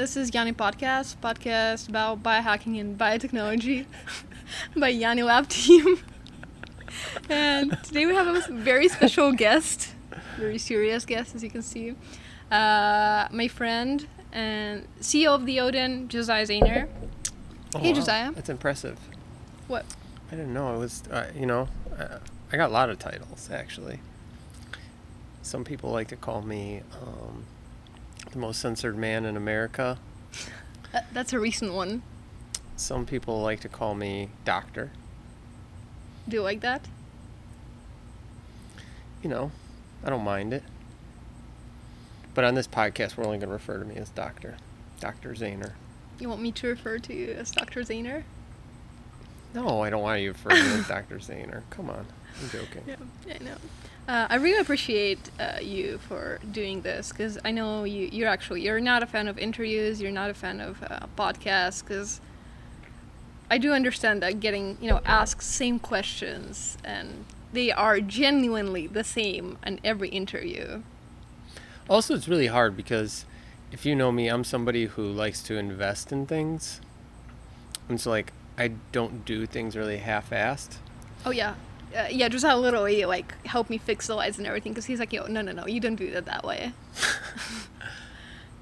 This is Yanni Podcast, podcast about biohacking and biotechnology by Yanni Lab Team. and today we have a very special guest, very serious guest, as you can see. Uh, my friend and CEO of the Odin, Josiah Zayner. Oh, Hey, wow. Josiah. That's impressive. What? I didn't know it was. Uh, you know, uh, I got a lot of titles actually. Some people like to call me um, the most censored man in America. That, that's a recent one. Some people like to call me doctor. Do you like that? You know, I don't mind it. But on this podcast, we're only going to refer to me as doctor, Doctor Zayner. You want me to refer to you as Dr. Zayner? No, I don't want you to refer to me as Doctor Zayner. Come on, I'm joking. Yeah, I know. Uh, I really appreciate uh, you for doing this because I know you. You're actually you're not a fan of interviews. You're not a fan of uh, podcasts because I do understand that getting you know asked same questions and they are genuinely the same in every interview. Also, it's really hard because if you know me, I'm somebody who likes to invest in things. And so, like, I don't do things really half assed. Oh yeah. Uh, yeah, just how literally like help me fix the lights and everything because he's like, yo, no, no, no, you don't do that that way.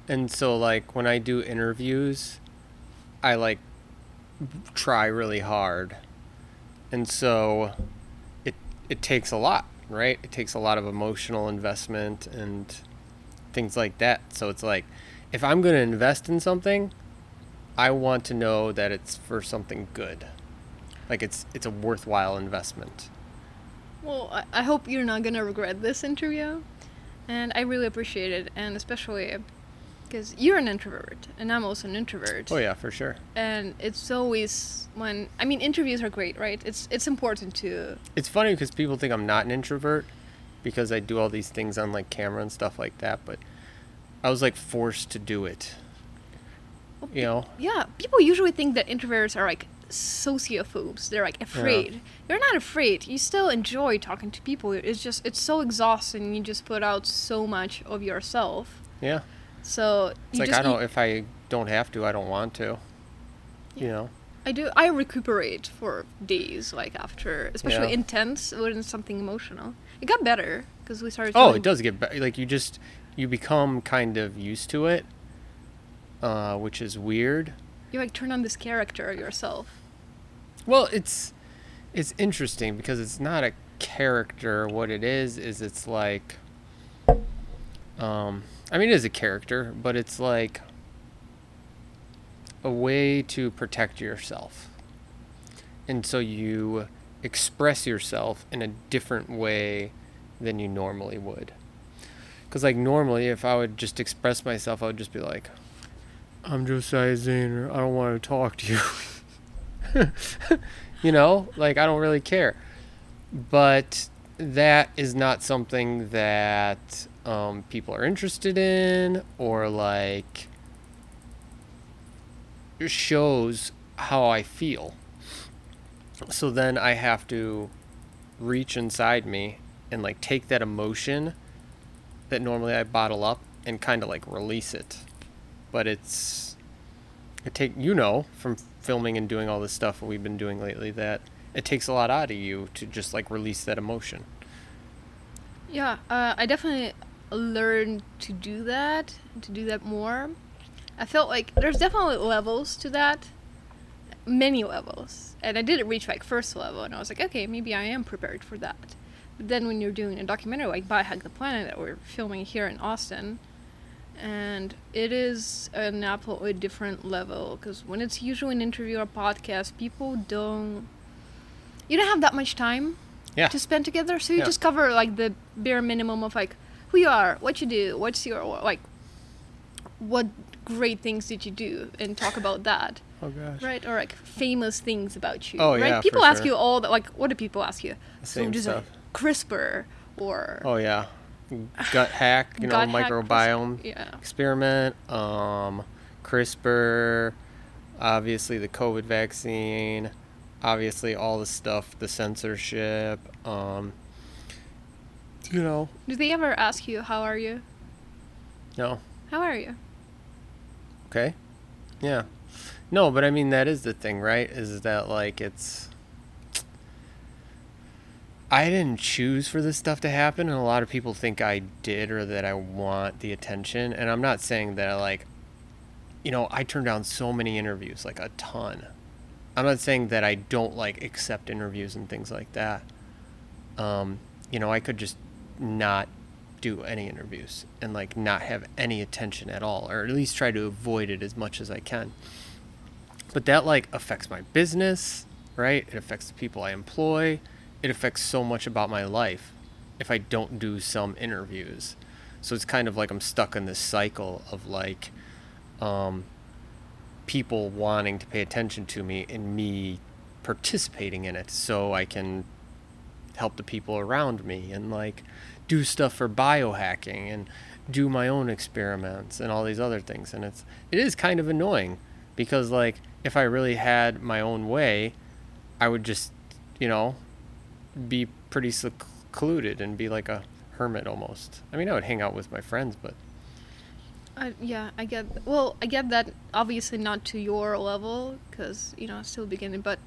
And so, like, when I do interviews, I like try really hard. And so, it, it takes a lot, right? It takes a lot of emotional investment and things like that. So, it's like, if I'm going to invest in something, I want to know that it's for something good. Like it's it's a worthwhile investment. Well, I, I hope you're not gonna regret this interview, and I really appreciate it, and especially uh, because you're an introvert, and I'm also an introvert. Oh yeah, for sure. And it's always when I mean interviews are great, right? It's it's important to It's funny because people think I'm not an introvert because I do all these things on like camera and stuff like that, but I was like forced to do it. well, You know? yeah. People usually think that introverts are like sociophobes. They're like afraid. You're not afraid. You still enjoy talking to people. It's just it's so exhausting. You just put out so much of yourself. Yeah. So It's like I don't need- if I don't have to, I don't want to. You know. I do. I recuperate for days, like after, especially Yeah. intense when it's something emotional. It got better because we started. Oh, it does get better. Like you just you become kind of used to it, uh, which is weird. You like turn on this character yourself. Well, it's it's interesting because it's not a character. What it is is it's like um I mean it is a character, but it's like a way to protect yourself. And so you express yourself in a different way than you normally would. Cuz like normally if I would just express myself, I would just be like I'm Josiah Zayner. I don't want to talk to you. you know, like I don't really care. But that is not something that um, people are interested in or like shows how I feel. So then I have to reach inside me and like take that emotion that normally I bottle up and kind of like release it. But it's it take you know from filming and doing all this stuff we've been doing lately that it takes a lot out of you to just like release that emotion. Yeah, uh, I definitely learned to do that, to do that more. I felt like there's definitely levels to that, many levels, and I didn't reach like first level, and I was like, okay, maybe I am prepared for that. But then when you're doing a documentary like Biohack the Planet that we're filming here in Austin, and it is an absolutely different level because when it's usually an interview or podcast, people don't. You don't have that much time Yeah. to spend together, so you Yeah. just cover like the bare minimum of like who you are, what you do, what's your like, what great things did you do, and talk about that, Oh gosh. right? Or like famous things about you, Oh, right? yeah, people ask sure. you all that. Like, what do people ask you? Same just stuff. like CRISPR or Oh yeah. Gut hack, you know, gut hack, microbiome yeah. experiment, um CRISPR, obviously the COVID vaccine, obviously all the stuff, the censorship, um you know, Do they ever ask you how are you? no. How are you? Okay. Yeah. No, but I mean that is the thing, right? Is that like it's I didn't choose for this stuff to happen and a lot of people think I did or that I want the attention and I'm not saying that I like you know, I turned down so many interviews, like a ton. I'm not saying that I don't like accept interviews and things like that. Um, you know, I could just not do any interviews and like not have any attention at all or at least try to avoid it as much as I can. But that like affects my business, right? It affects the people I employ. It affects so much about my life if I don't do some interviews. So it's kind of like I'm stuck in this cycle of like um, people wanting to pay attention to me and me participating in it so I can help the people around me and like do stuff for biohacking and do my own experiments and all these other things and it's it is kind of annoying because like if I really had my own way I would just you know be pretty secluded and be like a hermit almost I mean I would hang out with my friends but I, yeah, I get. Well, I get that. Obviously, not to your level, because you know, still beginning. But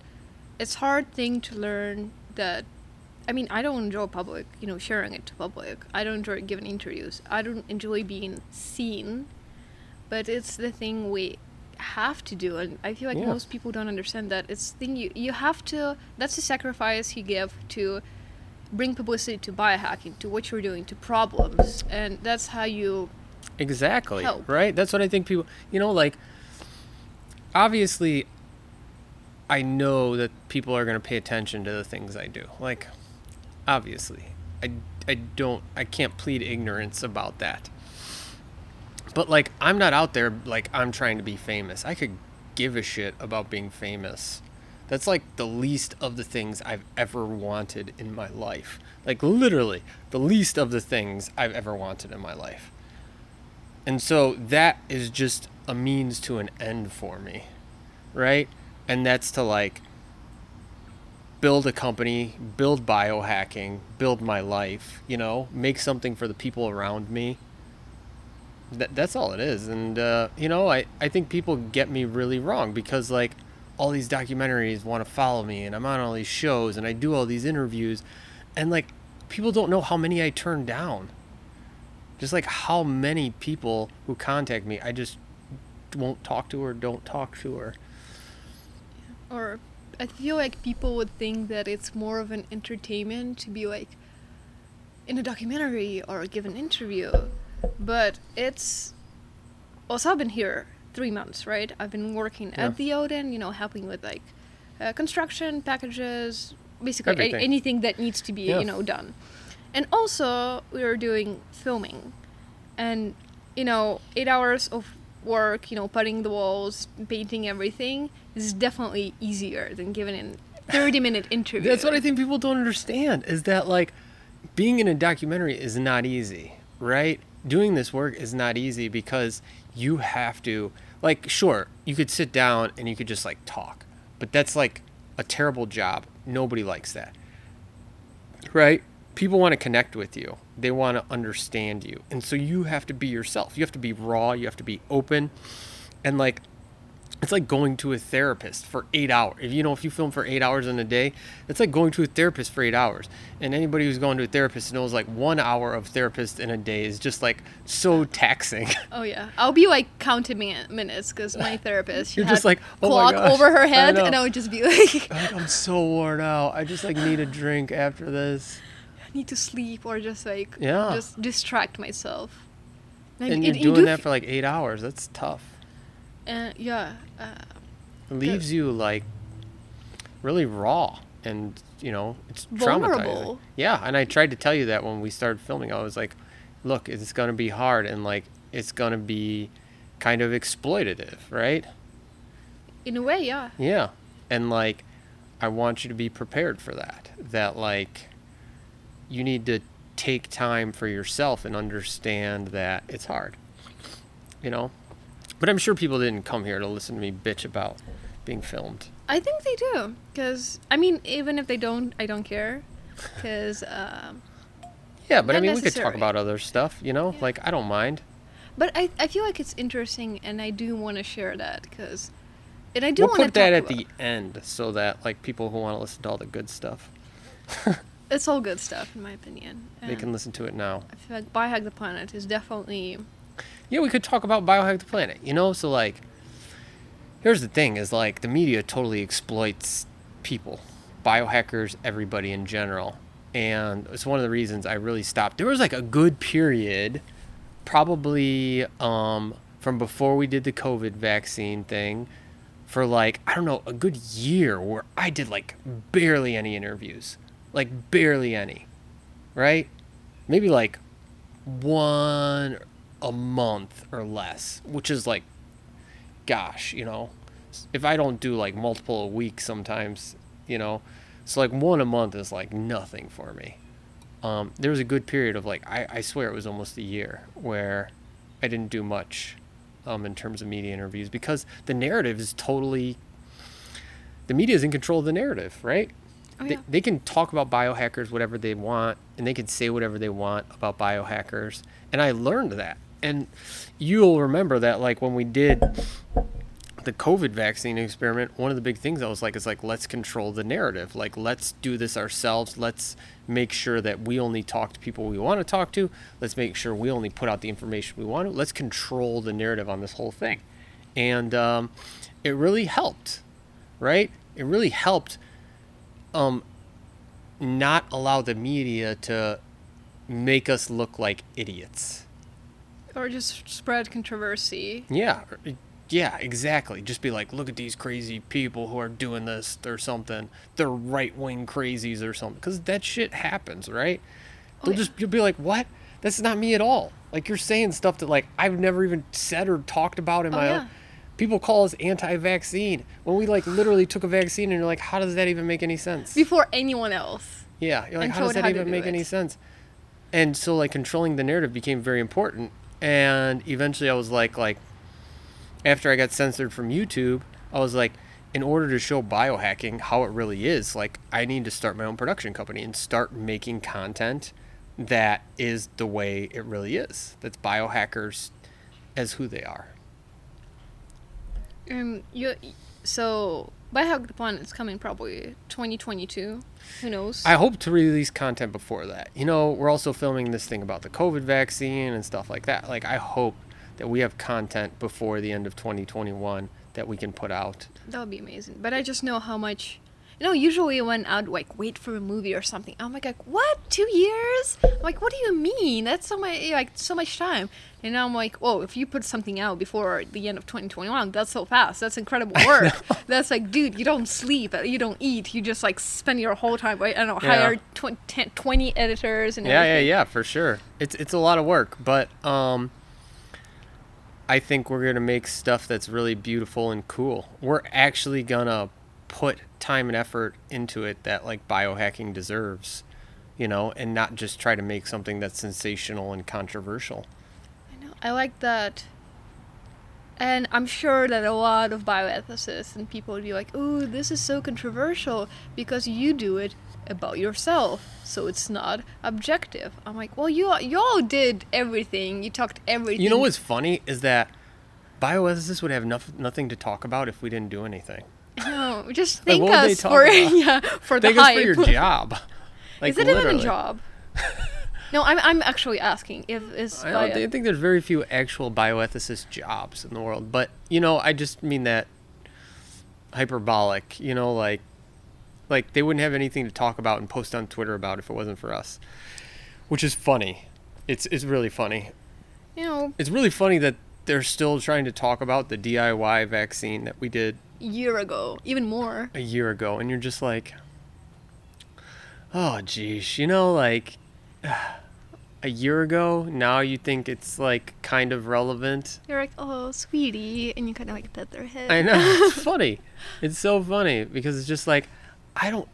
it's hard thing to learn that. I mean, I don't enjoy public, you know, sharing it to public. I don't enjoy giving interviews. I don't enjoy being seen. But it's the thing we have to do, and I feel like Yeah. most people don't understand that. It's thing you you have to. That's the sacrifice you give to bring publicity to biohacking, to what you're doing, to problems, and that's how you Exactly. help. Right? That's what I think people, you know, like, obviously, I know that people are going to pay attention to the things I do. Like, obviously. I, I don't, I can't plead ignorance about that. But, like, I'm not out there, like, I'm trying to be famous. I could give a shit about being famous. That's like the least of the things I've ever wanted in my life. Like, literally, the least of the things I've ever wanted in my life. And so that is just a means to an end for me, right? And that's to like build a company, build biohacking, build my life, you know, make something for the people around me. That, that's all it is. And, uh, you know, I, I think people get me really wrong because, like, all these documentaries want to follow me and I'm on all these shows and I do all these interviews. And, like, people don't know how many I turn down just like how many people who contact me i just won't talk to or don't talk to her or I feel like people would think that it's more of an entertainment to be like in a documentary or give an interview, but it's also I've been here three months, right? I've been working Yeah. at the Odin, you know, helping with like uh, construction packages, basically a- anything that needs to be Yeah. you know done, and also we are doing filming, and you know eight hours of work, you know, putting the walls, painting everything is definitely easier than giving an 30 minute interview. that's what i think people don't understand is that like being in a documentary is not easy right doing this work is not easy because you have to like sure you could sit down and you could just like talk but that's like a terrible job nobody likes that right? People want to connect with you. They want to understand you. And so you have to be yourself. You have to be raw, you have to be open. And like it's like going to a therapist for 8 hours. If you know if you film for 8 hours in a day, it's like going to a therapist for 8 hours. And anybody who's going to a therapist knows like 1 hour of therapist in a day is just like so taxing. Oh yeah, I'll be like counting min- minutes because my therapist she You're just like, "Oh clock gosh, over her head, know." and I would just be like, I'm so worn out. I just like need a drink after this. I need to sleep or just like Yeah. just distract myself. Like, And you're you doing do that for like 8 hours. That's tough. Uh, yeah, uh, leaves you like really raw and you know it's traumatizing Vulnerable. yeah and i tried to tell you that when we started filming i was like look it's going to be hard and like it's going to be kind of exploitative right in a way, yeah. yeah and like i want you to be prepared for that that like you need to take time for yourself and understand that it's hard you know but i'm sure people didn't come here to listen to me bitch about being filmed I think they do, because I mean, even if they don't, I don't care, because um, Yeah, but I mean, we could talk about other stuff, you know? Yeah. Like, I don't mind. But I, I feel like it's interesting, and I do want to share that because, and I do We'll want to put that at the end so that like people who want to listen to all the good stuff, It's all good stuff, in my opinion. they can listen to it now. I feel like Biohack the Planet is definitely Yeah, we could talk about biohack the planet. You know, so like, here's the thing: is like the media totally exploits people, biohackers, everybody in general, and it's one of the reasons I really stopped. There was like a good period, probably um, from before we did the COVID vaccine thing, for like I don't know a good year where I did like barely any interviews, like barely any, right? Maybe like one a month or less, which is like, gosh, you know, if I don't do like multiple a week sometimes, you know, so like one a month is like nothing for me. Um, there was a good period of like, I, I swear it was almost a year where I didn't do much um, in terms of media interviews because the narrative is totally, the media is in control of the narrative, right? Oh, they, they can talk about biohackers whatever they want and they can say whatever they want about biohackers and i learned that and you'll remember that like when we did the covid vaccine experiment one of the big things i was like is like let's control the narrative. Like let's do this ourselves. Let's make sure that we only talk to people we want to talk to. Let's make sure we only put out the information we want to. Let's control the narrative on this whole thing. And um, it really helped right? It really helped um not allow the media to make us look like idiots. Or just spread controversy. Yeah. Er, yeah, exactly. Just be like, look at these crazy people who are doing this or something. They're right wing crazies or something. Because that shit happens, right? Oh, They'll yeah. just you'll be like, what? That's not me at all. Like you're saying stuff that like I've never even said or talked about in Oh, my yeah. own. People call us anti-vaccine when we like literally took a vaccine, and you're like, how does that even make any sense? Before anyone else. Yeah, you're like, how does that how even make any sense? And so, like, controlling the narrative became very important. And eventually, I was like, like, after I got censored from YouTube, I was like, in order to show biohacking how it really is, like, I need to start my own production company and start making content that is the way it really is. That's biohackers as who they are. Um, you, so Biohack the Planet is coming probably 2022. Who knows? I hope to release content before that. You know, we're also filming this thing about the COVID vaccine and stuff like that. Like, I hope that we have content before the end of 2021 that we can put out. That would be amazing. But I just know how much. You know, usually when I'd like wait for a movie or something, I'm like, like what? Two years? I'm like, what do you mean? That's so much, like so much time. And now I'm like, oh, if you put something out before the end of 2021, that's so fast. That's incredible work. that's like, dude, you don't sleep, you don't eat, you just like spend your whole time. Right? I don't know, Yeah. hire tw- 10, 20 editors and Yeah, yeah, yeah, for sure. It's it's a lot of work, but um I think we're going to make stuff that's really beautiful and cool. We're actually going to put time and effort into it that like biohacking deserves, you know, and not just try to make something that's sensational and controversial. I know. I like that. And I'm sure that a lot of bioethicists and people would be like, "Ooh, this is so controversial because you do it about yourself, so it's not objective." I'm like, "Well, you you all did everything. You talked everything." You know what's funny is that bioethicists would have nof- nothing to talk about if we didn't do anything. No, just Like, thank they us for about? yeah for the Thank us hype. for your job. Like, is it even a job? no, I'm I'm actually asking if is I, don't, bio- I think there's very few actual bioethicist jobs in the world, but you know, I just mean that hyperbolic. You know, like like they wouldn't have anything to talk about and post on Twitter about if it wasn't for us, which is funny. It's it's really funny. you know It's really funny that they're still trying to talk about the DIY vaccine that we did year ago, even more. a year ago, and you're just like, oh, geez, you know, like a year ago. Now you think it's like kind of relevant. You're like, "Oh, sweetie," and you kind of like pet their head. I know it's funny. It's so funny because it's just like I don't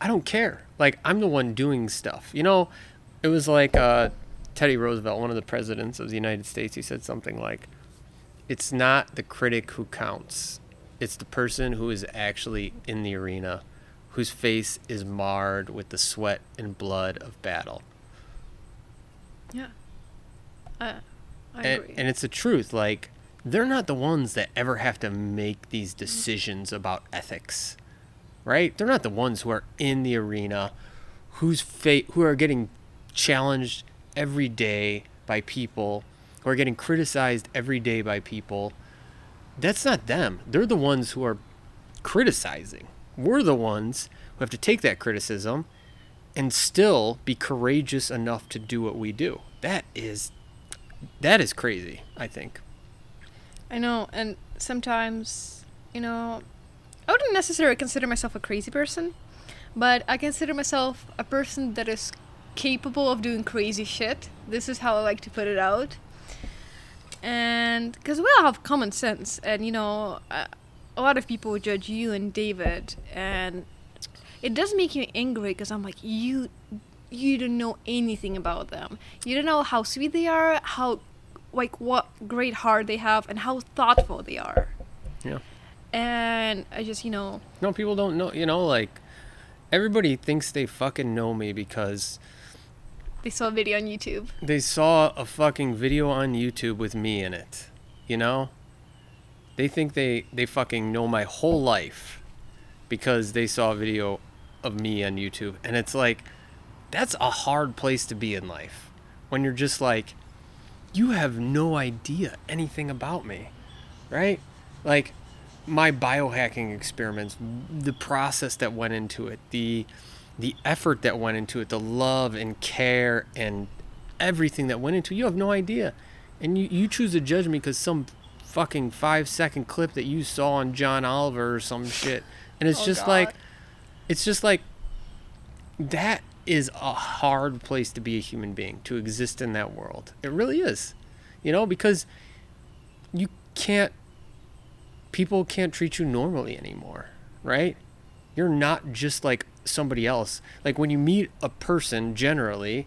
I don't care. Like I'm the one doing stuff. You know, it was like uh, Teddy Roosevelt, one of the presidents of the United States. He said something like, "It's not the critic who counts. It's the person who is actually in the arena, whose face is marred with the sweat and blood of battle." Yeah. Uh, I and, agree. and it's the truth. Like they're not the ones that ever have to make these decisions about ethics, right? They're not the ones who are in the arena, whose fate, who are getting challenged every day by people, who are getting criticized every day by people. That's not them. They're the ones who are criticizing. We're the ones who have to take that criticism and still be courageous enough to do what we do. That is that is crazy, I think. I know, and sometimes, you know, I wouldn't necessarily consider myself a crazy person, but I consider myself a person that is capable of doing crazy shit. This is how I like to put it out. And because we all have common sense, and you know, a, a lot of people judge you and David, and it does make me angry because I'm like, you, you don't know anything about them. You don't know how sweet they are, how, like, what great heart they have, and how thoughtful they are. Yeah. And I just, you know, No, people don't know, you know, like everybody thinks they fucking know me because they saw a video on YouTube. they saw a fucking video on YouTube with me in it. You know? They think they they fucking know my whole life because they saw a video of me on YouTube. And it's like that's a hard place to be in life. When you're just like you have no idea anything about me. Right? Like my biohacking experiments, the process that went into it, the the effort that went into it, the love and care and everything that went into it, you have no idea. And you, you choose to judge me because some fucking five second clip that you saw on John Oliver or some shit. And it's Oh, just God. like, it's just like, that is a hard place to be a human being, to exist in that world. It really is. You know, because you can't, people can't treat you normally anymore, right? You're not just like somebody else. Like when you meet a person, generally,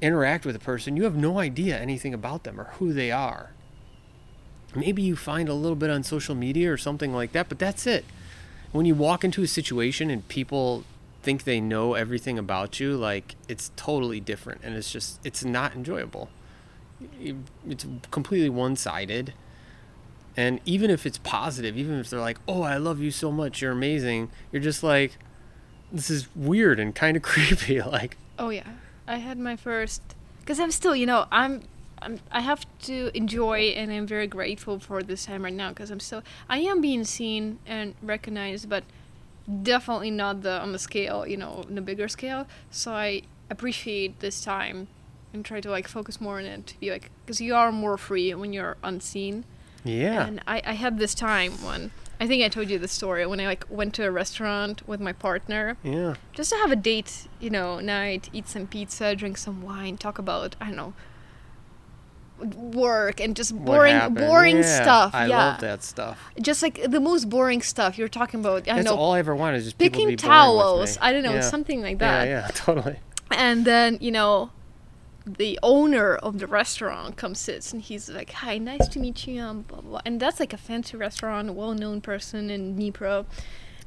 interact with a person, you have no idea anything about them or who they are. Maybe you find a little bit on social media or something like that, but that's it. When you walk into a situation and people think they know everything about you, like it's totally different and it's just, it's not enjoyable. It's completely one sided. And even if it's positive, even if they're like, oh, I love you so much, you're amazing, you're just like, this is weird and kind of creepy. Like, Oh yeah, I had my first because I'm still, you know, I'm, I'm, I have to enjoy and I'm very grateful for this time right now because I'm still, I am being seen and recognized, but definitely not the on the scale, you know, the bigger scale. So I appreciate this time and try to like focus more on it to be like because you are more free when you're unseen. Yeah. And I, I had this time when I think I told you the story when I like went to a restaurant with my partner yeah. just to have a date, you know, night, eat some pizza, drink some wine, talk about I don't know work and just boring boring Yeah, stuff. I yeah. love that stuff. Just like the most boring stuff you're talking about. I That's know all I ever wanted is just people to picking be towels. I don't know, yeah. something like that. Yeah, that. yeah, totally. And then, you know, the owner of the restaurant comes sits and he's like, "Hi, nice to meet you." Um, blah, blah. And that's like a fancy restaurant, well-known person in Dnipro.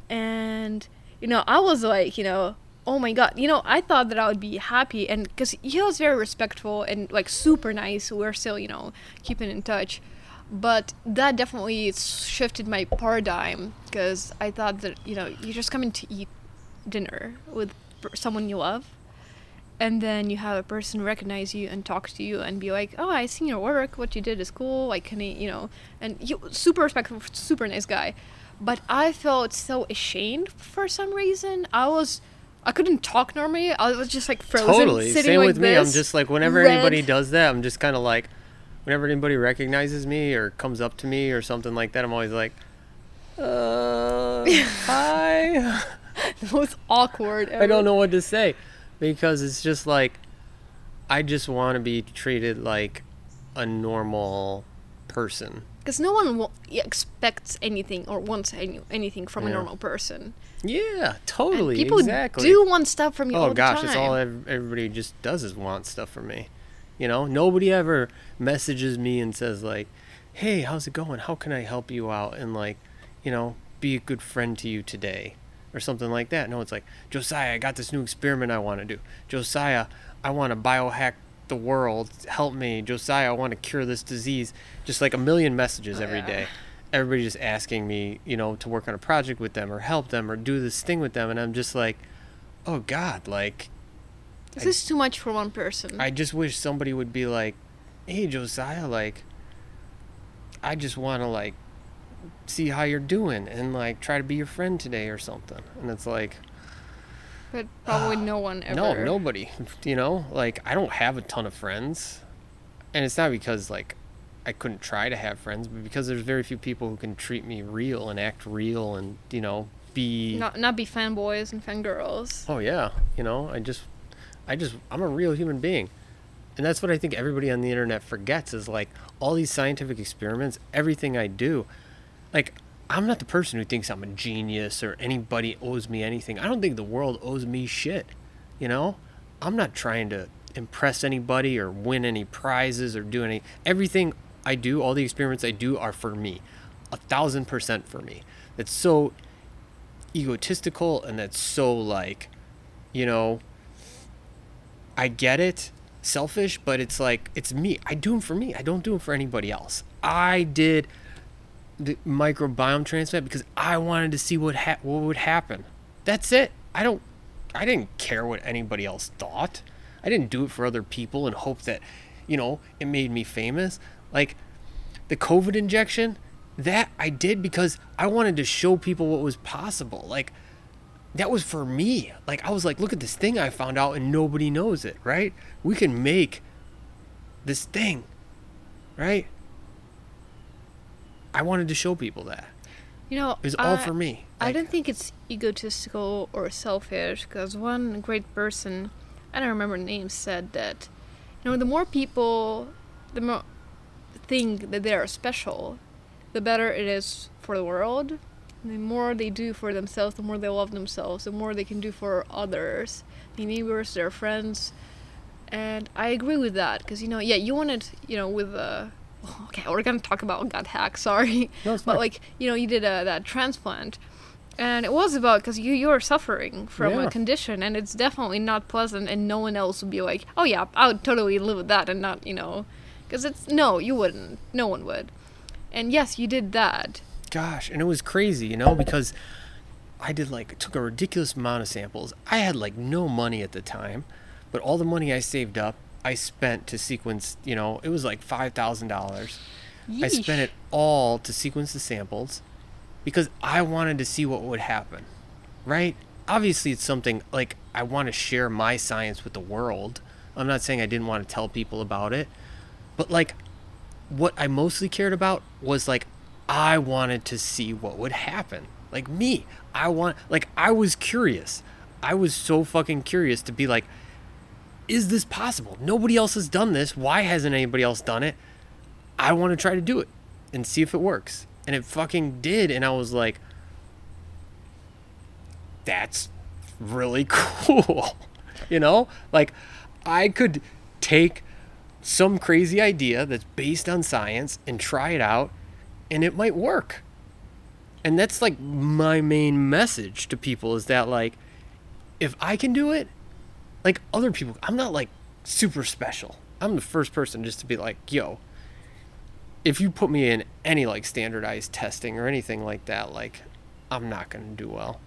And you know, I was like, you know, oh my god, you know, I thought that I would be happy, and because he was very respectful and like super nice. We're still, you know, keeping in touch. But that definitely shifted my paradigm because I thought that you know you're just coming to eat dinner with someone you love and then you have a person recognize you and talk to you and be like, "Oh, I seen your work. What you did is cool. Like, can I, you know?" And you super respectful, super nice guy. But I felt so ashamed for some reason. I was, I couldn't talk normally. I was just like frozen, Totally. sitting Same like with me. I'm just like whenever red. anybody does that, I'm just kind of like, whenever anybody recognizes me or comes up to me or something like that, I'm always like, uh, hi. the most awkward. I don't know what to say because it's just like I just want to be treated like a normal person. because no one expects anything or wants any, anything from a normal person. Yeah, And totally. people exactly. do want stuff from you oh, all oh gosh, it's all ev- everybody just does is want stuff from me. You know, nobody ever messages me and says like, "Hey, how's it going? How can I help you out?" and like, you know, be a good friend to you today or something like that. No, it's like, "Josiah, I got this new experiment I want to do. Josiah, I want to biohack the world, help me, Josiah, I want to cure this disease. Just like a million messages Oh, every yeah. day. Everybody just asking me, you know, to work on a project with them or help them or do this thing with them, and I'm just like, oh God, like This I- is too much for one person. I just wish somebody would be like, "Hey, Josiah, like, I just want to like see how you're doing and like try to be your friend today or something." And it's like, but probably no one ever. no, nobody. You know, like I don't have a ton of friends, and it's not because like I couldn't try to have friends, but because there's very few people who can treat me real and act real and you know be. Not not be fanboys and fangirls. Oh yeah, you know, I just, I just, I'm a real human being, and that's what I think everybody on the internet forgets is like all these scientific experiments, everything I do, like I'm not the person who thinks I'm a genius or anybody owes me anything. I don't think the world owes me shit, you know. I'm not trying to impress anybody or win any prizes or do any everything I do, all the experiments I do are for me, a thousand percent for me. That's so egotistical and that's so like you know i get it selfish but it's like it's me i do them for me i don't do them for anybody else i did the microbiome transplant because i wanted to see what ha- what would happen that's it i don't i didn't care what anybody else thought i didn't do it for other people and hope that you know it made me famous like the COVID injection, that I did because I wanted to show people what was possible. Like, that was for me. Like, I was like, look at this thing I found out and nobody knows it, right? We can make this thing, right? I wanted to show people that. You know, It was all for me. I don't think it's egotistical or selfish because one great person, I don't remember names, said that, you know, the more people, the more think that they are special, the better it is for the world. The more they do for themselves, the more they love themselves, the more they can do for others, their neighbors, their friends. And I agree with that because, you know, yeah, you wanted, you know, with the. Okay, we're gonna talk about gut hack. Sorry, No, but like you know, you did a, that transplant, and it was about because you you're suffering from Yeah. a condition, and it's definitely not pleasant, and no one else would be like, oh yeah, I would totally live with that, and not you know, because it's no, you wouldn't, no one would, and yes, you did that. gosh and it was crazy you know because i did like took a ridiculous amount of samples i had like no money at the time but all the money i saved up i spent to sequence you know it was like $5000 i spent it all to sequence the samples because i wanted to see what would happen right obviously it's something like i want to share my science with the world i'm not saying i didn't want to tell people about it but like what I mostly cared about was like I wanted to see what would happen. Like me, I want like I was curious. I was so fucking curious to be like is this possible? Nobody else has done this. Why hasn't anybody else done it? I want to try to do it and see if it works. And it fucking did and I was like that's really cool. you know? Like I could take some crazy idea that's based on science and try it out and it might work. And that's like my main message to people is that like if I can do it, like other people, I'm not like super special. I'm the first person just to be like, yo, if you put me in any like standardized testing or anything like that, like I'm not going to do well.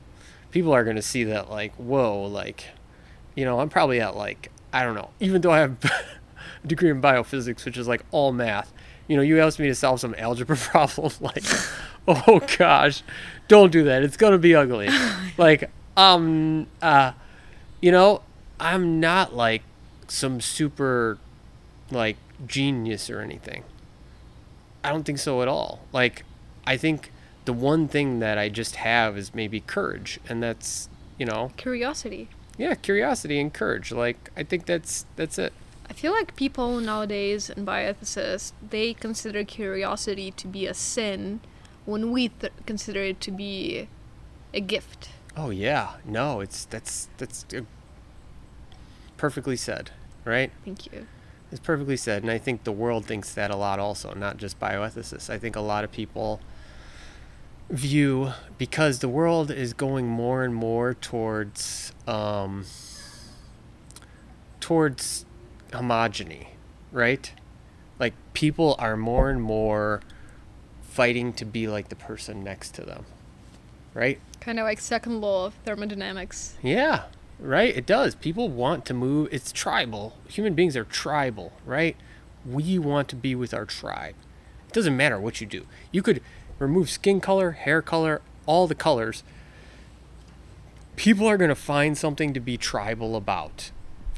People are going to see that like, whoa, like you know, I'm probably at like I don't know, even though I have a degree in biophysics, which is like all math. You know, you asked me to solve some algebra problem, like, oh gosh, don't do that. It's gonna be ugly. like, um, uh, you know, I'm not like some super, like, genius or anything. I don't think so at all. Like, I think the one thing that I just have is maybe courage, and that's, you know, Curiosity. yeah, curiosity and courage. Like, I think that's that's it. I feel like people nowadays and bioethicists they consider curiosity to be a sin, when we th- consider it to be a gift. Oh yeah, no, it's that's that's uh, perfectly said, right? Thank you. It's perfectly said, and I think the world thinks that a lot also, not just bioethicists. I think a lot of people view because the world is going more and more towards um, towards homogeny, right? Like people are more and more fighting to be like the person next to them, right? Kind of like second law of thermodynamics. Yeah, right? It does. People want to move. It's tribal. Human beings are tribal, right? We want to be with our tribe. It doesn't matter what you do. You could remove skin color, hair color, all the colors. People are going to find something to be tribal about,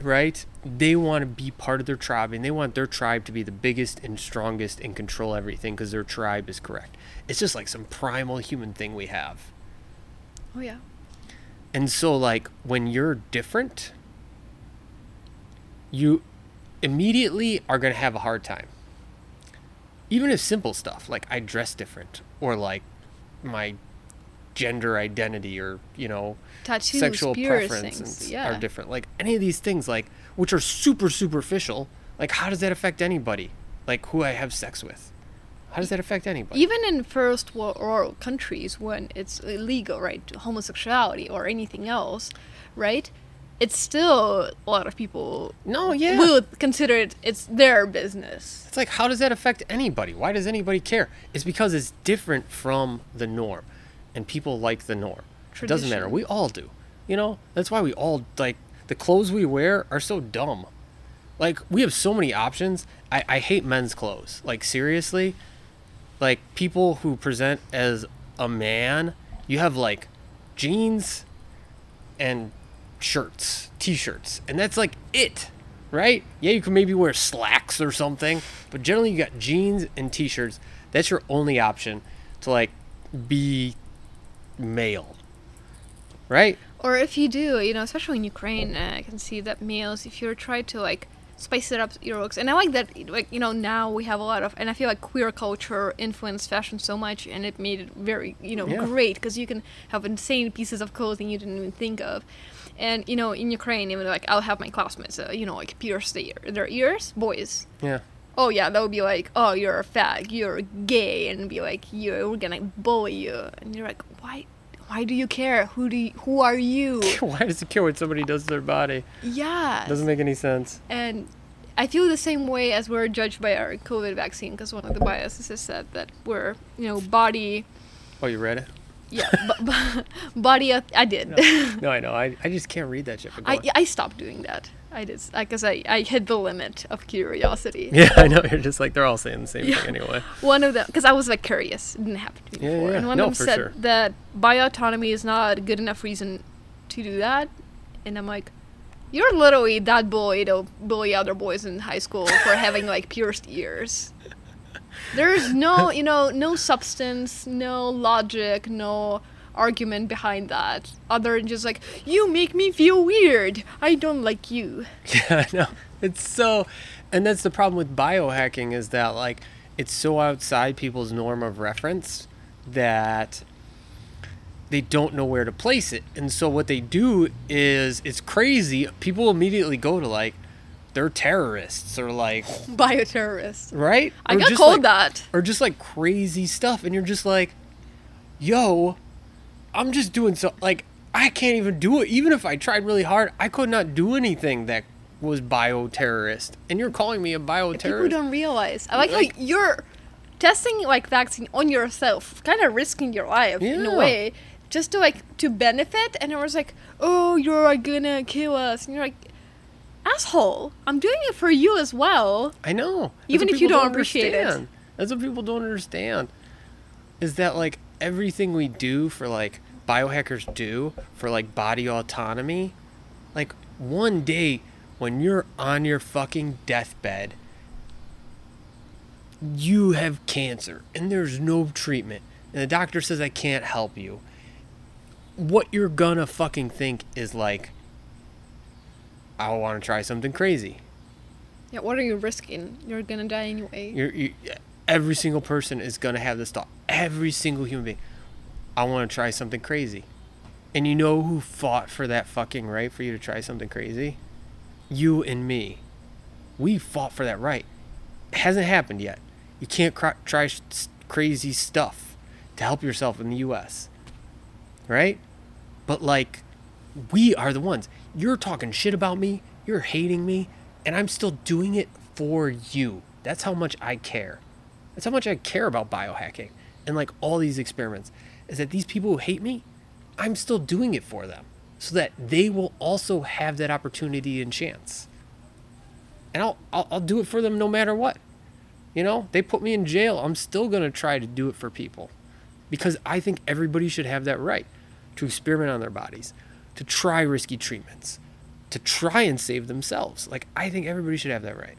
right? They want to be part of their tribe and they want their tribe to be the biggest and strongest and control everything because their tribe is correct. It's just like some primal human thing we have. Oh yeah. And so, like, when you're different, you immediately are going to have a hard time. Even if simple stuff, like I dress different, or like my gender identity, or, you know, Tattoos, sexual preferences yeah. are different. Like, any of these things, like, which are super superficial, like, how does that affect anybody? Like, who I have sex with? How does that affect anybody? Even in first world countries, when it's illegal, right, homosexuality or anything else, right, it's still a lot of people no, yeah. will consider it it's their business. It's like, how does that affect anybody? Why does anybody care? It's because it's different from the norm, and people like the norm. It doesn't matter. We all do. You know, that's why we all like the clothes we wear are so dumb. Like we have so many options. I, I hate men's clothes. Like seriously, like people who present as a man, you have like jeans and shirts, t-shirts, and that's like it, right? Yeah, you can maybe wear slacks or something, but generally you got jeans and t-shirts. That's your only option to like be male, right? Or if you do, you know, especially in Ukraine, uh, I can see that males, if you're trying to like spice it up your looks, and I like that, like you know, now we have a lot of, and I feel like queer culture influenced fashion so much, and it made it very, you know, Yeah. great because you can have insane pieces of clothing you didn't even think of. And you know, in Ukraine, even like I'll have my classmates, uh, you know, like pierce their their ears, boys. Yeah. Oh yeah, that would be like, oh, you're a fag, you're gay, and be like, you, we're gonna bully you, and you're like, why, why do you care? Who do you, who are you? Why does it care what somebody does to their body? Yeah. Doesn't make any sense. and I feel the same way as we're judged by our COVID vaccine because one of the biases is said that we're, you know, body, Oh, you read it? yeah, b- b- body. auth- I did. No, I know. I, I just can't read that shit. I. I stopped doing that. I did because I, I hit the limit of curiosity. Yeah, I know. You're just like they're all saying the same Yeah. thing anyway. One of them, because I was like curious, it didn't happen to me Yeah, before, yeah. and one No, of them said sure. that bioautonomy is not a good enough reason to do that, and I'm like, you're literally that bully to bully other boys in high school for having like pierced ears. There's no, you know, no substance, no logic, no argument behind that, other than just like, you make me feel weird. I don't like you. Yeah, I know. It's so, and that's the problem with biohacking is that like it's so outside people's norm of reference that they don't know where to place it. And so what they do is it's crazy. People immediately go to like they're terrorists or like Bioterrorist. right. I Or got called like- that. or just like crazy stuff and you're just like yo i'm just doing so like i can't even do it even if i tried really hard i could not do anything that was bioterrorist and you're calling me a bioterrorist. People don't realize. I like, Like- how you're testing like vaccine on yourself, kind of risking your life in a way, just to like to benefit. And it was like, oh, you're like, gonna kill us, and you're like, asshole, I'm doing it for you as well. i know Even if you people don't appreciate it. understand. that's what people don't understand is that like everything we do for like biohackers do for like body autonomy like one day when you're on your fucking deathbed you have cancer and there's no treatment and the doctor says I can't help you, what you're gonna fucking think is like, I want to try something crazy. Yeah, what are you risking? You're gonna die anyway. You're, you, every single person is gonna have this thought. Every single human being, I want to try something crazy. And you know who fought for that fucking right for you to try something crazy? You and me. We fought for that right. It hasn't happened yet. You can't cr- try sh- crazy stuff to help yourself in the U.S. Right? But like, we are the ones. You're talking shit about me. You're hating me. And I'm still doing it for you. That's how much I care. That's how much I care about biohacking and like all these experiments is that these people who hate me, I'm still doing it for them so that they will also have that opportunity and chance. And I'll, I'll, I'll do it for them no matter what. You know, they put me in jail. I'm still going to try to do it for people because I think everybody should have that right to experiment on their bodies, to try risky treatments, to try and save themselves. Like, I think everybody should have that right.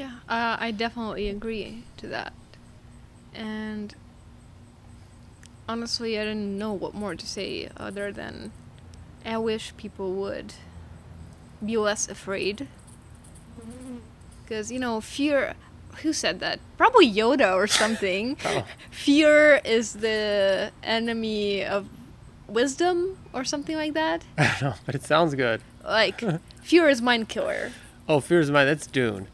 Yeah, uh, I definitely agree to that. And honestly, I didn't know what more to say other than I wish people would be less afraid. Because, you know, fear. Who said that? Probably Yoda or something. Oh. Fear is the enemy of wisdom or something like that. I don't know, but it sounds good. Like, fear is mind killer. Oh, fear is Mind. That's Dune.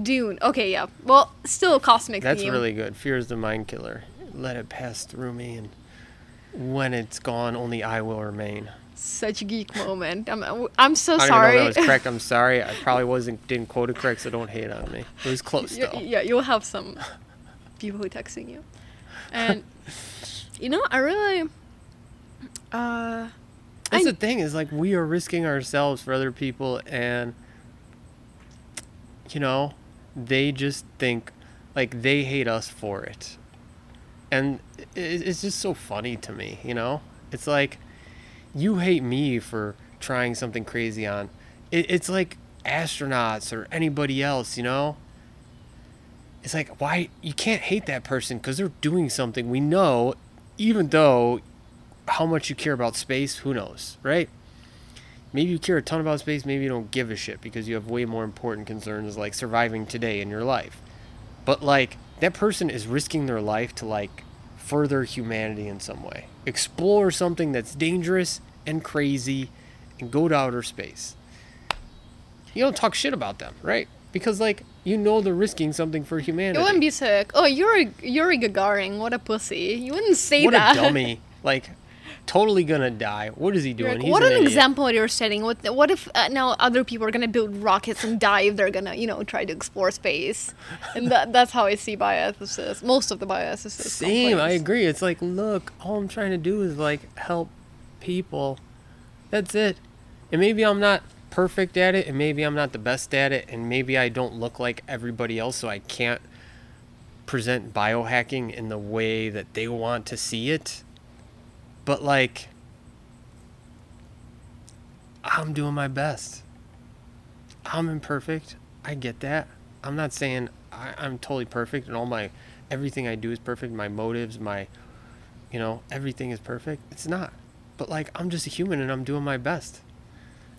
Dune. Okay, yeah. Well, still a cosmic That's theme. really good. Fear is the mind killer. Let it pass through me, and when it's gone, only I will remain. such a geek moment. I'm I'm so I sorry. even know that was correct. I'm sorry. I probably wasn't didn't quote it correct, so don't hate on me. It was close You- though. yeah, you'll have some people who texting you, and you know I really. Uh, That's I- the thing is like we are risking ourselves for other people, and you know, they just think like they hate us for it, and it, it's just so funny to me. You know, it's like you hate me for trying something crazy on. It, it's like astronauts or anybody else. You know. It's like why you can't hate that person because they're doing something we know, even though how much you care about space, who knows, right? Maybe you care a ton about space, maybe you don't give a shit because you have way more important concerns like surviving today in your life. But like that person is risking their life to like further humanity in some way. Explore something that's dangerous and crazy and go to outer space. You don't talk shit about them, right? Because like you know they're risking something for humanity. you wouldn't be sick. Oh, Yuri Yuri Gagarin, what a pussy! You wouldn't say what that. What a dummy. Like totally gonna die. What is he doing? like, He's what an an example you're setting. What what if uh, now other people are gonna build rockets and die if they're gonna you know try to explore space, and that that's how I see bioethicists. Most of the bioethicists. Same, I agree. It's like, look, all I'm trying to do is like help people. That's it. And maybe I'm not perfect at it, and maybe I'm not the best at it, and maybe I don't look like everybody else, so I can't present biohacking in the way that they want to see it. But like, I'm doing my best. I'm imperfect. I get that. I'm not saying I, I'm totally perfect and all my everything I do is perfect. My motives, my you know, everything is perfect. It's not. But like I'm just a human and I'm doing my best.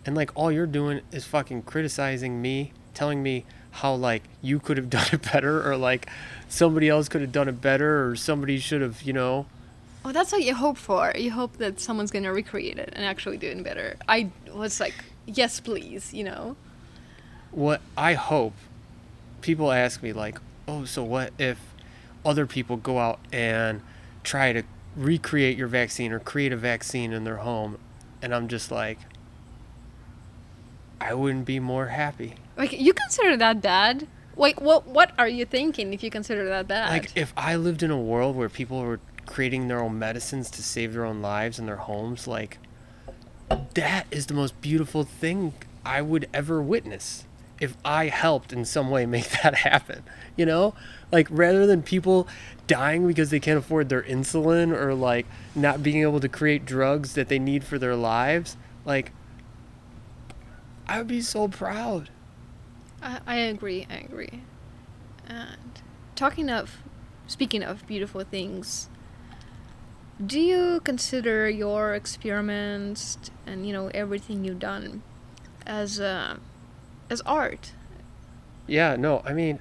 And like all you're doing is fucking criticizing me, telling me how like you could have done it better or like somebody else could have done it better or somebody should have, you know. Oh, that's what you hope for. You hope that someone's gonna recreate it and actually do it better. I was like, yes, please. You know. what I hope people ask me like, "Oh, so what if other people go out and try to recreate your vaccine or create a vaccine in their home?" And I'm just like I wouldn't be more happy. Like you consider that bad? Like what? What are you thinking if you consider that bad? Like if I lived in a world where people were creating their own medicines to save their own lives in their homes, like that is the most beautiful thing I would ever witness. If I helped in some way make that happen, you know? Like rather than people dying because they can't afford their insulin or like not being able to create drugs that they need for their lives, like I would be so proud. I, I agree. I agree. And talking of, speaking of beautiful things, do you consider your experiments and you know everything you've done as uh, as art? Yeah, no, I mean,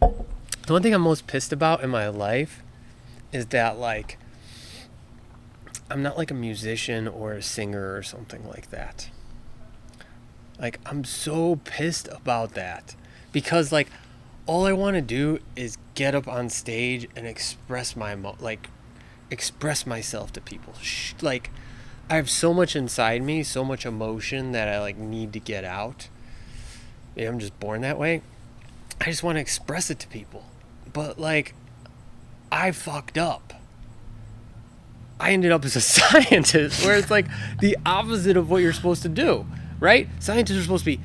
the one thing I'm most pissed about in my life is that, like, I'm not like a musician or a singer or something like that. Like, I'm so pissed about that because, like, all I want to do is get up on stage and express my emo- like express myself to people. Sh- like I have so much inside me, so much emotion that I like need to get out. Maybe I'm just born that way. I just want to express it to people. But like I fucked up. I ended up as a scientist where it's like the opposite of what you're supposed to do, right? Scientists are supposed to be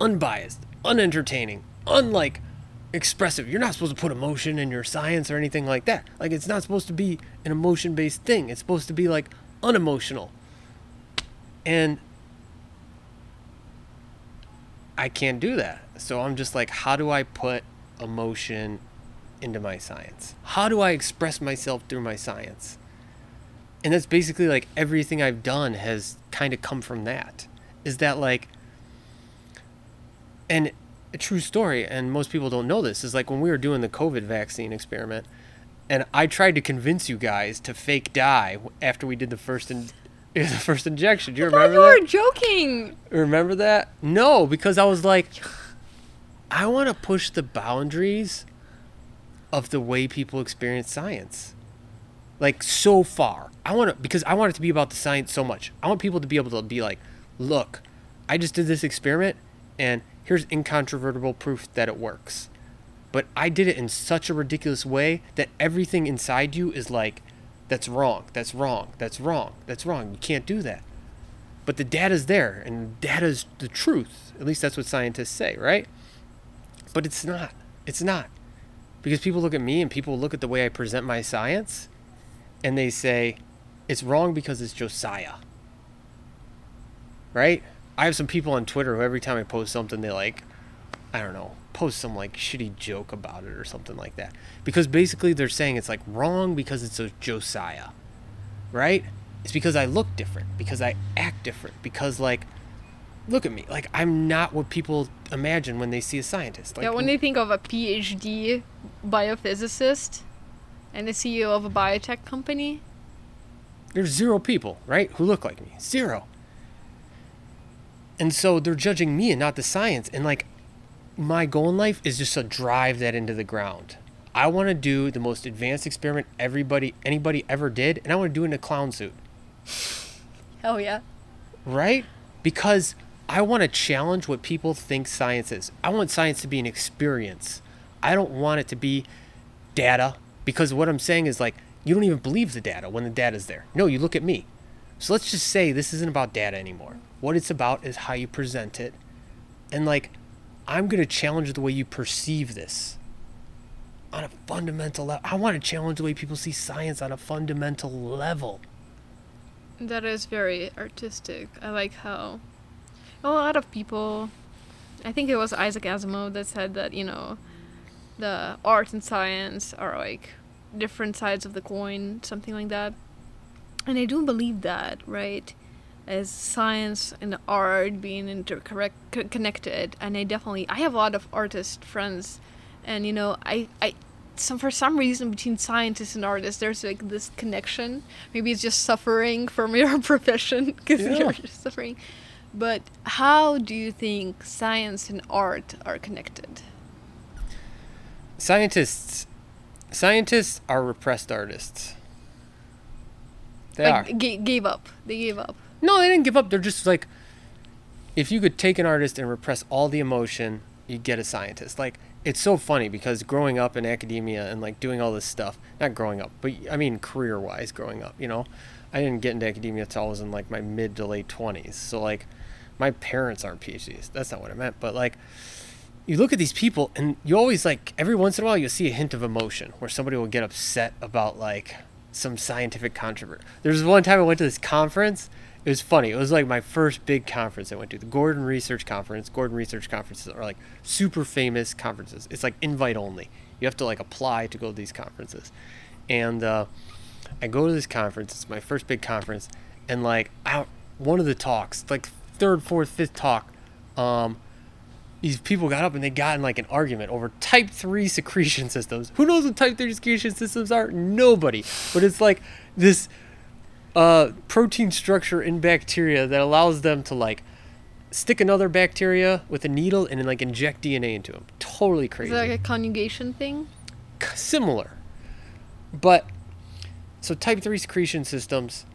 unbiased, unentertaining, unlike expressive. You're not supposed to put emotion in your science or anything like that. Like it's not supposed to be an emotion based thing. It's supposed to be like unemotional. And I can't do that. So I'm just like, how do I put emotion into my science? How do I express myself through my science? And that's basically like everything I've done has kind of come from that. Is that like, and a true story, and most people don't know this, is like when we were doing the COVID vaccine experiment, and I tried to convince you guys to fake die after we did the first in, the first injection. Do you I remember you that? were joking. Remember that? No, because I was like, I want to push the boundaries of the way people experience science. Like so far. I want to because I want it to be about the science so much. I want people to be able to be like, look, I just did this experiment and here's incontrovertible proof that it works. But I did it in such a ridiculous way that everything inside you is like, that's wrong, that's wrong, that's wrong, that's wrong. You can't do that. But the data's there, and data's the truth. At least that's what scientists say, right? But it's not. It's not. Because people look at me and people look at the way I present my science and they say, it's wrong because it's Josiah. Right? I have some people on Twitter who every time I post something, they like, I don't know, post some like shitty joke about it or something like that. Because basically they're saying it's like wrong because it's a Josiah. Right? It's because I look different, because I act different, because like look at me. Like I'm not what people imagine when they see a scientist. Like yeah, when they think of a PhD biophysicist and the CEO of a biotech company, there's zero people, right, who look like me. Zero. And so they're judging me and not the science. And like my goal in life is just to drive that into the ground. I want to do the most advanced experiment everybody anybody ever did, and I want to do it in a clown suit. Oh yeah. Right? Because I want to challenge what people think science is. I want science to be an experience. I don't want it to be data because what I'm saying is like you don't even believe the data when the data's there. No, you look at me. So let's just say this isn't about data anymore. What it's about is how you present it. And like I'm going to challenge the way you perceive this on a fundamental level. I want to challenge the way people see science on a fundamental level. That is very artistic. I like how a lot of people, I think it was Isaac Asimov that said that, you know, the art and science are like different sides of the coin, something like that. And I do believe that, right? As science and art being interconnected, and I definitely I have a lot of artist friends, and you know I I some for some reason between scientists and artists there's like this connection. Maybe it's just suffering from your profession because Yeah. you're just suffering. But how do you think science and art are connected? Scientists scientists are repressed artists. They like are. ga- gave up. They gave up. No, they didn't give up. They're just like, if you could take an artist and repress all the emotion, you'd get a scientist. Like, it's so funny because growing up in academia and like doing all this stuff, not growing up, but I mean career wise growing up, you know, I didn't get into academia until I was in like my mid to late 20s. So, like, my parents aren't PhDs. That's not what I meant. But, like, you look at these people and you always like every once in a while you'll see a hint of emotion where somebody will get upset about like some scientific controversy. There was one time I went to this conference. It was funny. It was like my first big conference I went to, the Gordon Research Conference. Gordon Research conferences are like super famous conferences. It's like invite only. You have to like apply to go to these conferences. And uh, I go to this conference. It's my first big conference, and like I, one of the talks, like third, fourth, fifth talk, um, these people got up and they got in like an argument over type 3 secretion systems. Who knows what type 3 secretion systems are? Nobody. But it's like this uh, protein structure in bacteria that allows them to like stick another bacteria with a needle and then like inject DNA into them. Totally Is crazy. that like a conjugation thing? Similar. But so type 3 secretion systems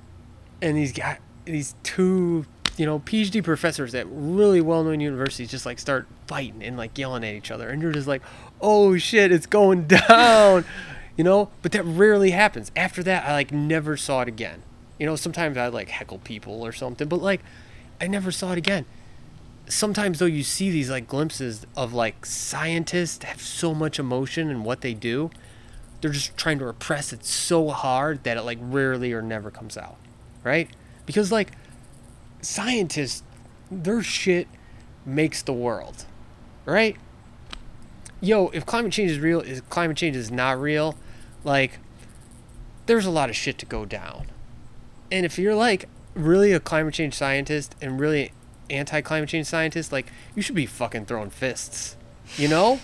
and these guys these two you know PhD professors at really well-known universities just like start fighting and like yelling at each other, and you're just like, oh shit, it's going down, you know. But that rarely happens. After that, I like never saw it again. You know, sometimes I like heckle people or something, but like I never saw it again. Sometimes though, you see these like glimpses of like scientists have so much emotion in what they do. They're just trying to repress it so hard that it like rarely or never comes out, right? Because like scientists, their shit makes the world, right? Yo, if climate change is real, if climate change is not real, like, there's a lot of shit to go down. And if you're like really a climate change scientist and really anti climate change scientist, like, you should be fucking throwing fists, you know?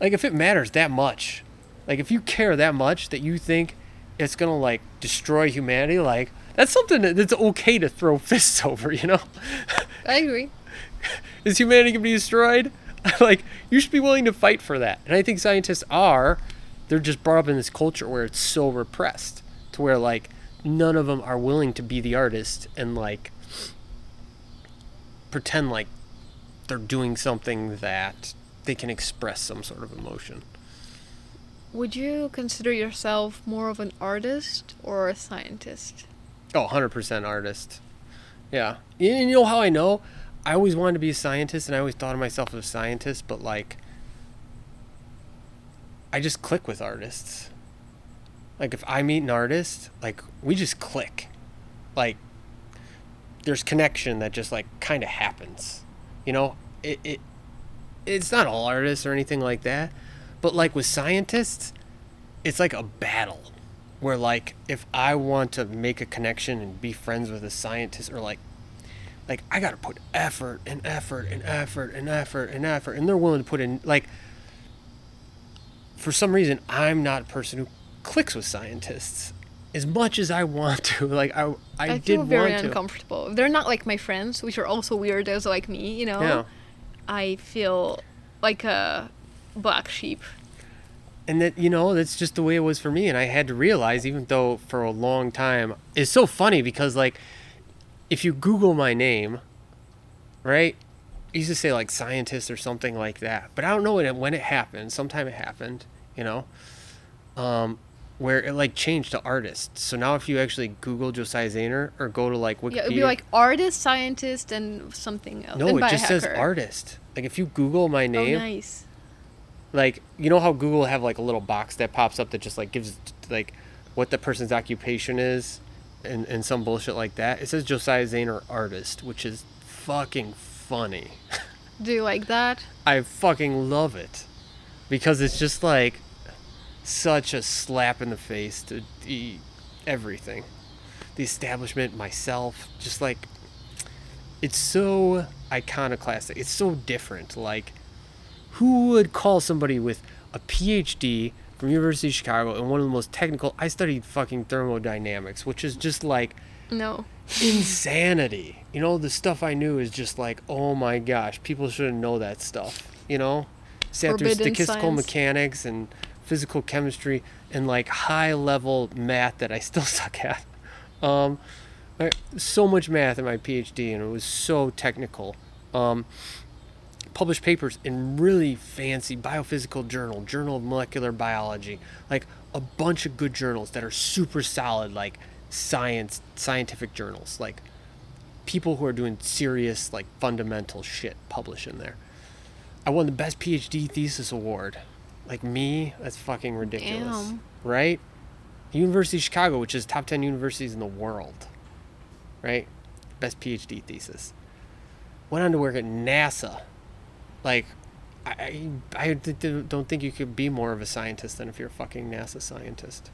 like, if it matters that much, like, if you care that much that you think it's gonna, like, destroy humanity, like, that's something that's okay to throw fists over, you know? I agree. Is humanity gonna be destroyed? like, you should be willing to fight for that. And I think scientists are. They're just brought up in this culture where it's so repressed to where, like, none of them are willing to be the artist and, like, pretend like they're doing something that they can express some sort of emotion. Would you consider yourself more of an artist or a scientist? Oh, 100% artist. Yeah. And you know how I know? I always wanted to be a scientist and I always thought of myself as a scientist, but like I just click with artists. Like if I meet an artist, like we just click. Like there's connection that just like kind of happens. You know, it, it it's not all artists or anything like that, but like with scientists, it's like a battle where like if I want to make a connection and be friends with a scientist or like like I got to put effort and effort and effort and effort and effort and they're willing to put in like for some reason I'm not a person who clicks with scientists as much as I want to like I I, I did feel very want to uncomfortable. They're not like my friends, which are also weirdos like me, you know? yeah I feel like a black sheep. and that you know that's just the way it was for me and i had to realize even though for a long time it's so funny because like if you google my name right it used to say like scientist or something like that but i don't know when it, when it happened sometime it happened you know um where it like changed to artist so now if you actually google josiah zahner or go to like wikipedia Yeah, it'd be like artist, scientist, and something else. no and it just says artist like if you google my name, Oh, name nice. like you know how Google have like a little box that pops up that just like gives like what the person's occupation is and, and some bullshit like that. It says Josiah Zahner artist, which is fucking funny. Do you like that? I fucking love it because it's just like such a slap in the face to the, everything. The establishment, myself, just like it's so iconoclastic. It's so different. Like who would call somebody with a PhD from University of Chicago and one of the most technical I studied fucking thermodynamics, which is just like No. insanity. You know, the stuff I knew is just like, oh my gosh, people shouldn't know that stuff. You know, sat through statistical science. mechanics and physical chemistry and like high level math that I still suck at. Um, I, so much math in my PhD, and it was so technical. Um, published papers in really fancy biophysical journal, Journal of Molecular Biology, like a bunch of good journals that are super solid, like science, scientific journals, like people who are doing serious, like fundamental shit publish in there. I won the best PhD thesis award. Like me, that's fucking ridiculous, Damn. right? University of Chicago, which is top ten universities in the world, right? Best PhD thesis. Went on to work at NASA. Like, I I, I don't think you could be more of a scientist than if you're a fucking NASA scientist.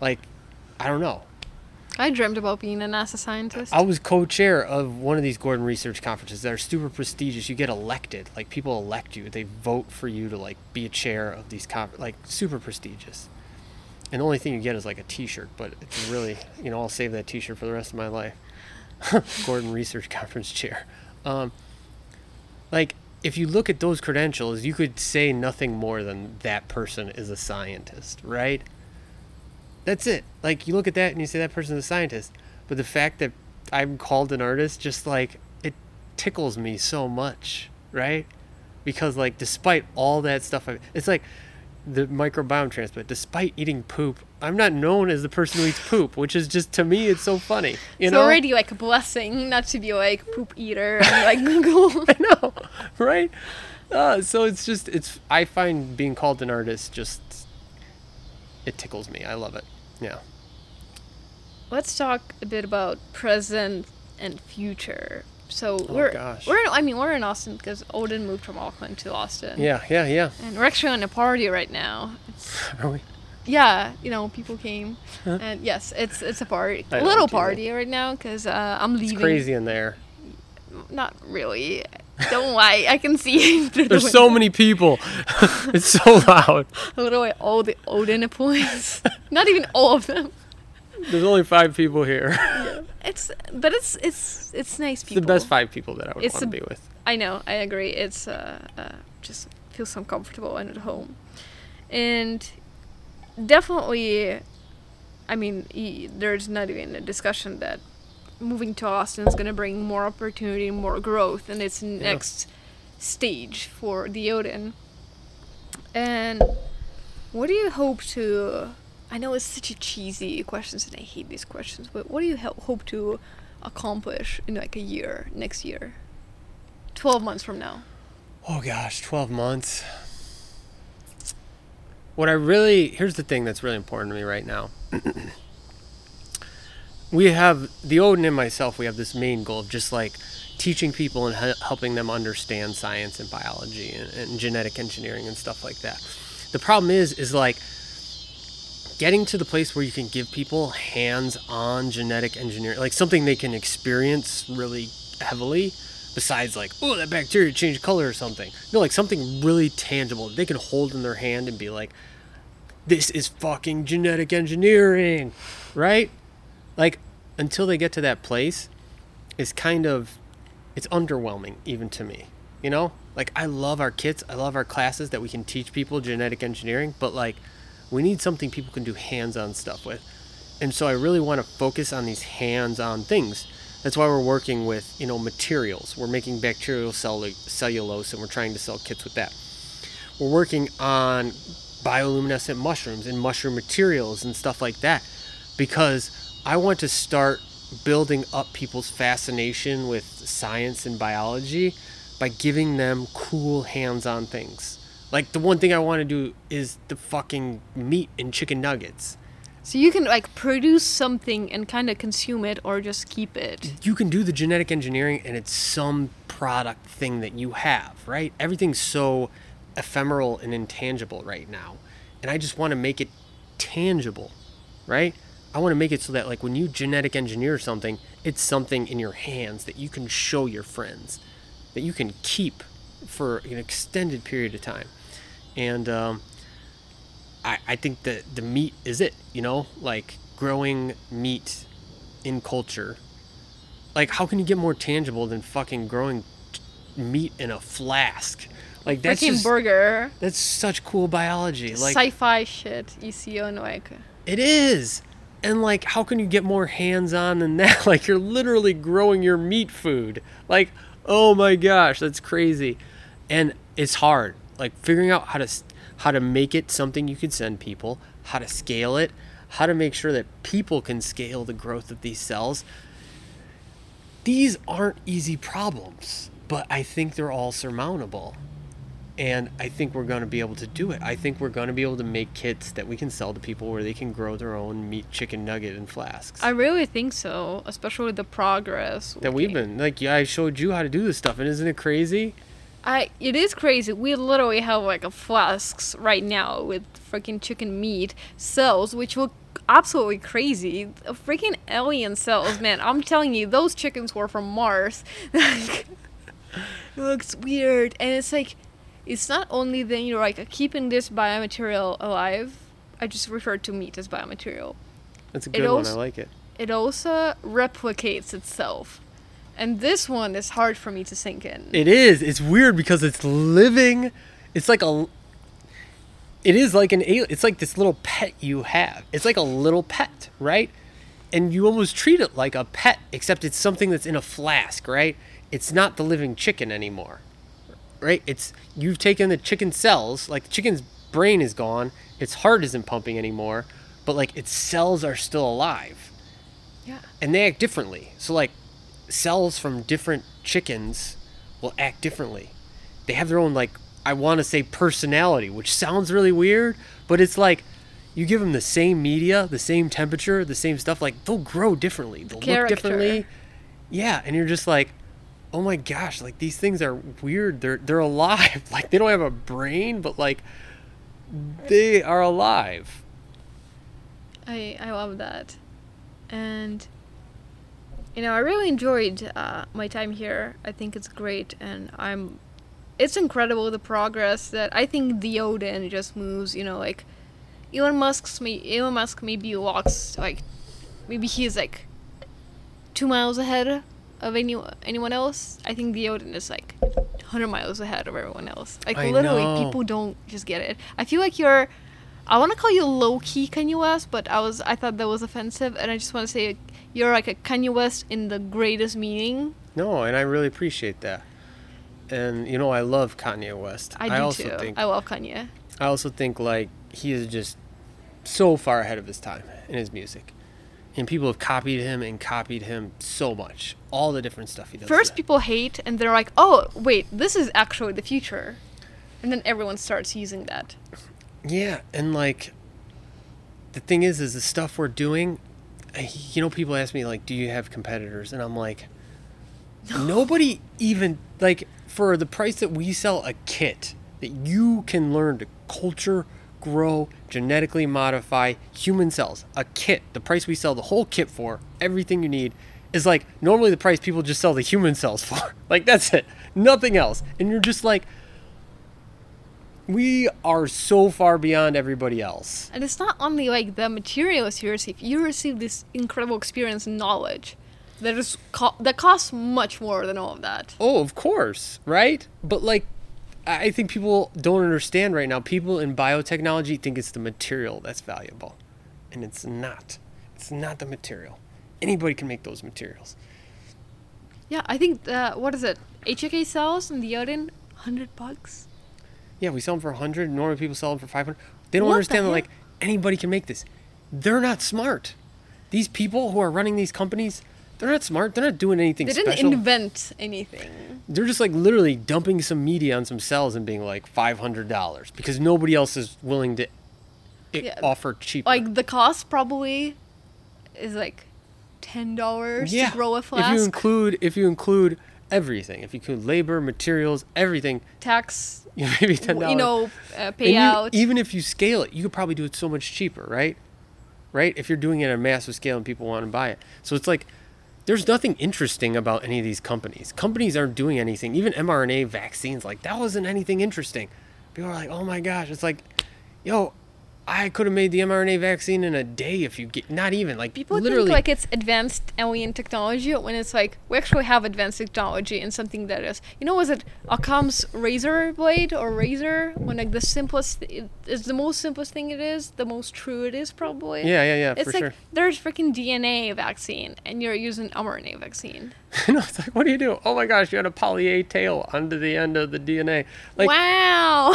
Like, I don't know. I dreamt about being a NASA scientist. I was co-chair of one of these Gordon Research conferences that are super prestigious. You get elected, like people elect you. They vote for you to like be a chair of these conf- like super prestigious. And the only thing you get is like a T-shirt, but it's really, you know, I'll save that T-shirt for the rest of my life. Gordon Research Conference chair. Um, like, if you look at those credentials, you could say nothing more than that person is a scientist, right? That's it. Like, you look at that and you say that person's a scientist. but the fact that I'm called an artist just like it tickles me so much, right? Because like despite all that stuff, I, it's like the microbiome transplant. Despite eating poop, I'm not known as the person who eats poop, which is just to me it's so funny. You it's know, already like a blessing not to be like poop eater and like Google. I know, right? Uh, so it's just it's I find being called an artist just it tickles me. I love it. Yeah. Let's talk a bit about present and future. So Oh, we're gosh. we're in, I mean we're in Austin because Odin moved from Auckland to Austin. Yeah, yeah, yeah. And we're actually on a party right now. It's, Are we? yeah, you know, people came, Huh? and yes, it's it's a party, I a little party right now because uh, I'm leaving. It's crazy in there. Not really. Don't lie. I can see through the There's so many people. it's so loud. Literally all the Odin employees. Not even all of them. There's only five people here. It's but it's it's it's nice It's people. the best five people that I would It's want to be with. I know. I agree. It's uh, uh just feels so comfortable and at home, and definitely, I mean, there's not even a discussion that moving to Austin is gonna bring more opportunity, more growth, and it's next stage for the Odin. And what do you hope to? I know it's such a cheesy questions, and I hate these questions. But what do you ho- hope to accomplish in like a year, next year, twelve months from now? Oh gosh, 12 months. What I really here's the thing that's really important to me right now. we have the Odin and myself. We have this main goal of just like teaching people and he- helping them understand science and biology and, and genetic engineering and stuff like that. The problem is, is like getting to the place where you can give people hands-on genetic engineering, like something they can experience really heavily, besides like, oh, that bacteria changed color or something. No, like something really tangible they can hold in their hand and be like, this is fucking genetic engineering, right? Like until they get to that place, it's kind of it's underwhelming even to me. You know? Like I love our kits, I love our classes that we can teach people genetic engineering, but like we need something people can do hands-on stuff with. And so I really want to focus on these hands-on things. That's why we're working with, you know, materials. We're making bacterial cellu- cellulose and we're trying to sell kits with that. We're working on bioluminescent mushrooms and mushroom materials and stuff like that because I want to start building up people's fascination with science and biology by giving them cool hands-on things. Like the one thing I want to do is the fucking meat and chicken nuggets. So you can like produce something and kind of consume it or just keep it. You can do the genetic engineering and it's some product thing that you have, right? Everything's so ephemeral and intangible right now. And I just want to make it tangible, right? I want to make it so that like when you genetic engineer something, it's something in your hands that you can show your friends, that you can keep for an extended period of time. And um, I, I think that the meat is it, you know, like growing meat in culture. Like, how can you get more tangible than fucking growing t- meat in a flask? Like that's Freaking just burger. that's such cool biology. Like Sci-fi shit you see on like it is. And like how can you get more hands-on than that? Like you're literally growing your meat food. Like, oh my gosh, that's crazy. And it's hard. Like figuring out how to how to make it something you could send people, how to scale it, how to make sure that people can scale the growth of these cells. These aren't easy problems, but I think they're all surmountable and I think we're going to be able to do it. I think we're going to be able to make kits that we can sell to people where they can grow their own meat chicken nugget in flasks. I really think so, especially with the progress that we've been like, yeah, I showed you how to do this stuff, and isn't it crazy? I it is crazy. We literally have like a flasks right now with freaking chicken meat cells, which look absolutely crazy. A freaking alien cells, man. I'm telling you, those chickens were from Mars. It looks weird, and it's like, it's not only then you're like uh, keeping this biomaterial alive. I just referred to meat as biomaterial. That's a It good one. I like it. It also replicates itself, and this one is hard for me to sink in. It is. It's weird because it's living. It's like a. It is like an alien. It's like this little pet you have. It's like a little pet, right? and you almost treat it like a pet, except it's something that's in a flask, right? It's not the living chicken anymore, right? It's you've taken the chicken cells, like the chicken's brain is gone, its heart isn't pumping anymore, but like its cells are still alive Yeah. and they act differently. So like cells from different chickens will act differently. They have their own like I want to say personality, which sounds really weird, but it's like you give them the same media, the same temperature, the same stuff, like they'll grow differently. They'll look differently. Yeah, and you're just like, "Oh my gosh, like these things are weird. They're they're alive. Like they don't have a brain, but like they are alive." I I love that, and you know I really enjoyed uh, my time here. I think it's great, and I'm. It's incredible the progress that I think the Odin just moves. You know, like Elon Musk's may Elon Musk maybe walks like maybe he's like two miles ahead of any anyone else. I think the Odin is like hundred miles ahead of everyone else. Like I literally, know. people don't just get it. I feel like you're. I want to call you low key Kanye West, but I was I thought that was offensive, and I just want to say you're like a Kanye West in the greatest meaning. No, and I really appreciate that. And you know, I love Kanye West. I do also too. think I love Kanye. I also think like he is just so far ahead of his time in his music. And people have copied him and copied him so much. All the different stuff he does. First, people hate, and they're like, "Oh, wait, this is actually the future," and then everyone starts using that. Yeah, and like the thing is is the stuff we're doing you know people ask me like do you have competitors and I'm like nobody even like for the price that we sell a kit that you can learn to culture grow genetically modify human cells. A kit the price we sell the whole kit for everything you need is like normally the price people just sell the human cells for. Like that's it. Nothing else. And you're just like we are so far beyond everybody else. And it's not only like the materials you receive; you receive this incredible experience and knowledge that is co- that costs much more than all of that. Oh, of course, right? But like, I think people don't understand right now. People in biotechnology think it's the material that's valuable, and it's not. It's not the material. Anybody can make those materials. Yeah, I think uh, what is it? HK cells in the Odin, hundred bucks. Yeah, we sell them for a hundred. Normally, people sell them for five hundred. They don't What the understand that like anybody can make this. They're not smart. These people who are running these companies, they're not smart. They're not doing anything They didn't special. invent anything. they're just like literally dumping some media on some cells and being like five hundred dollars because nobody else is willing to Yeah, offer cheaper. Like the cost probably is like ten dollars to grow a flask. If you include if you include everything, if you include labor, materials, everything, tax, you know, maybe ten dollars. you know, uh, payout. you- even if you scale it, you could probably do it so much cheaper, right? Right? If you're doing it on a massive scale and people want to buy it. So it's like there's nothing interesting about any of these companies. Companies aren't doing anything. Even mRNA vaccines, like that wasn't anything interesting. People are like, oh my gosh, it's like, yo, I could have made the mRNA vaccine in a day if you get not even like People literally think like it's advanced alien technology when it's like we actually have advanced technology and something that is you know was it Occam's razor blade or razor when like the simplest it is the most simplest thing it is the most true it is probably Yeah, yeah, yeah, it's for like sure. there's freaking DNA vaccine and you're using mRNA vaccine no, it's like what do you do? Oh my gosh, you had a poly A tail onto the end of the DNA. Like wow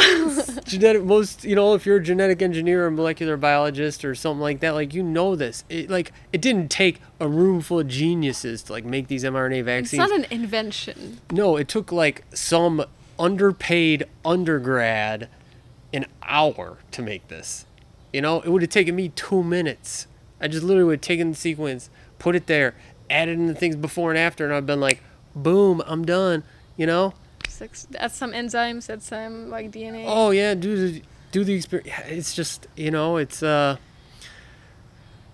genetic most you know if you're a genetic engineer or molecular biologist or something like that like you know this. It like it didn't take a room full of geniuses to like make these mRNA vaccines. it's not an invention. No it took like some underpaid undergrad an hour to make this. You know it would have taken me two minutes. I just literally would have taken the sequence put it there added in the things before and after and I've been like boom I'm done you know? Six, that's some enzymes that's some like DNA Oh yeah, the do the experience. It's just you know, it's uh.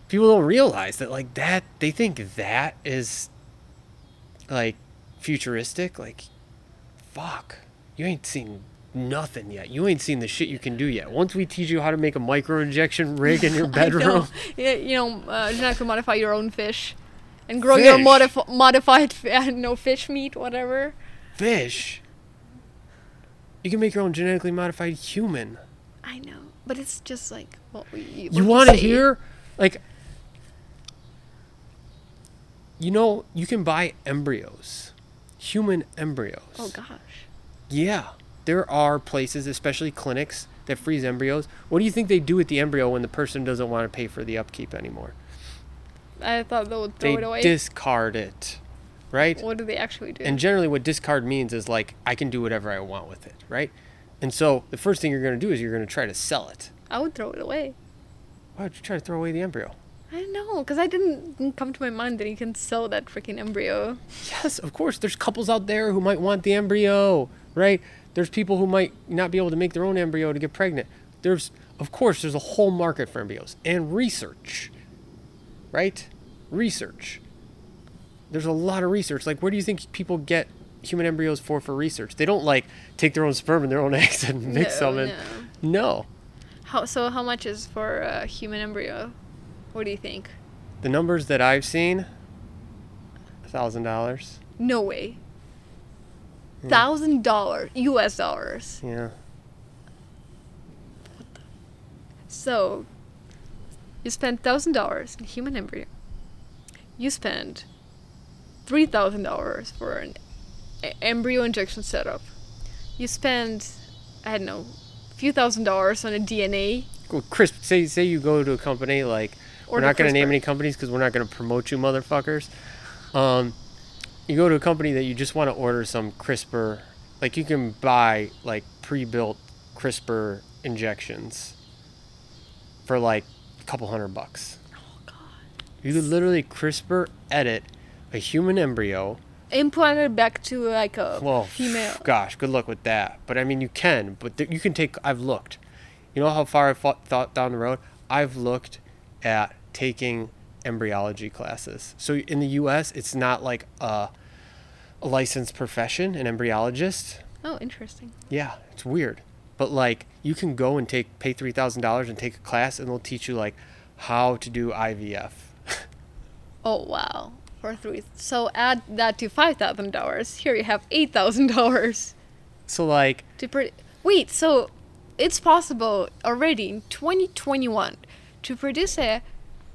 People don't realize that like that. They think that is like futuristic. Like, fuck, you ain't seen nothing yet. You ain't seen the shit you can do yet. Once we teach you how to make a micro injection rig in your know. bedroom, Yeah, you know, uh, genetically modify your own fish, and grow your modif- modified, fi- no fish meat, whatever. fish. You can make your own genetically modified human. I know, but it's just like what we. you want to hear like You know, you can buy embryos, human embryos. Oh gosh. Yeah, there are places, especially clinics, that freeze embryos. What do you think they do with the embryo when the person doesn't want to pay for the upkeep anymore? I thought they would throw they it away. discard it, right? what do they actually do? And generally, what discard means is like I can do whatever I want with it, right? And so the first thing you're going to do is you're going to try to sell it. I would throw it away. Why would you try to throw away the embryo? I don't know, because I didn't didn't come to my mind that you can sell that freaking embryo. Yes, of course. There's couples out there who might want the embryo, right? There's people who might not be able to make their own embryo to get pregnant. There's, of course, there's a whole market for embryos and research, right? Research. There's a lot of research. Like, where do you think people get human embryos for for research? They don't like take their own sperm and their own eggs and mix No, them. And, no. no. How so? How much is for a human embryo? What do you think? The numbers that I've seen, thousand dollars. No way. Hmm. Thousand dollars U.S. dollars. Yeah. So, you spend thousand dollars in human embryo. You spend three thousand dollars for an embryo injection setup. You spend, I don't know, a few thousand dollars on a DNA. Well, Chris, say say you go to a company like we're not going to name any companies because we're not going to promote you, motherfuckers. Um, you go to a company that you just want to order some CRISPR, like you can buy like pre-built CRISPR injections for like a couple hundred bucks. Oh God. You could literally CRISPR edit a human embryo. Implanted back to like a Well, female. gosh, good luck with that. But I mean, you can. But th- you can take. I've looked. You know how far I've thought, thought down the road. I've looked at taking embryology classes. So in the U.S., it's not like a, a licensed profession, an embryologist. Oh, interesting. Yeah, it's weird. But like, you can go and take pay three thousand dollars and take a class, and they'll teach you like how to do IVF. Oh wow. For three. So add that to five thousand dollars. Here you have eight thousand dollars so like, to pro- Wait. So it's possible already in 2021 to produce a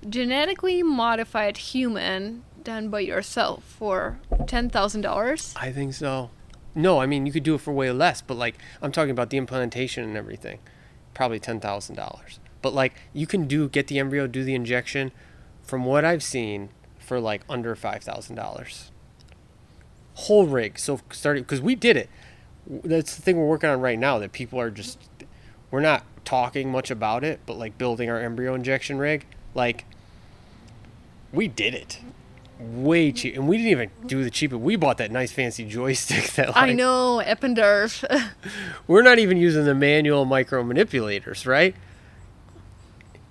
genetically modified human done by yourself for ten thousand dollars. I think so. No, I mean you could do it for way less, but like I'm talking about the implantation and everything, probably ten thousand dollars. But like you can do get the embryo, do the injection, from what I've seen, for like under five thousand dollars. Whole rig. So starting because we did it. That's the thing we're working on right now. That people are just, we're not talking much about it, but like building our embryo injection rig, like. We did it way cheap, and we didn't even do the cheapest. We bought that nice fancy joystick that like, I know Eppendorf. we're not even using the manual micro manipulators, right?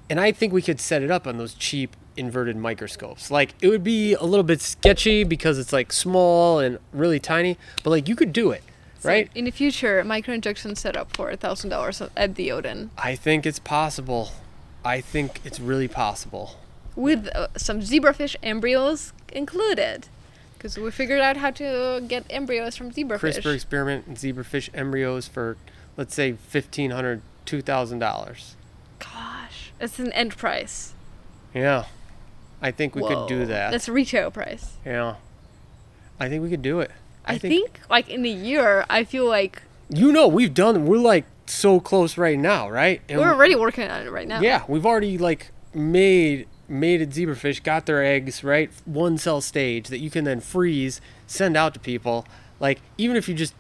And I think we could set it up on those cheap inverted microscopes. Like it would be a little bit sketchy because it's like small and really tiny, but like you could do it, So right? in the future, microinjection setup for a thousand dollars at the Odin I think it's possible. I think it's really possible. with uh, some zebrafish embryos included, because we figured out how to get embryos from zebrafish. CRISPR experiment and zebrafish embryos for let's say $1500 $2000. Gosh, it's an end price. Yeah. I think we could do that. That's retail price. yeah. I think we could do it. I, think, like in a year, I feel like You know, we've done. We're like so close right now, right? And we're already working on it right now. Yeah, we've already like made mated zebrafish, got their eggs right, one cell stage that you can then freeze, send out to people. Like even if you just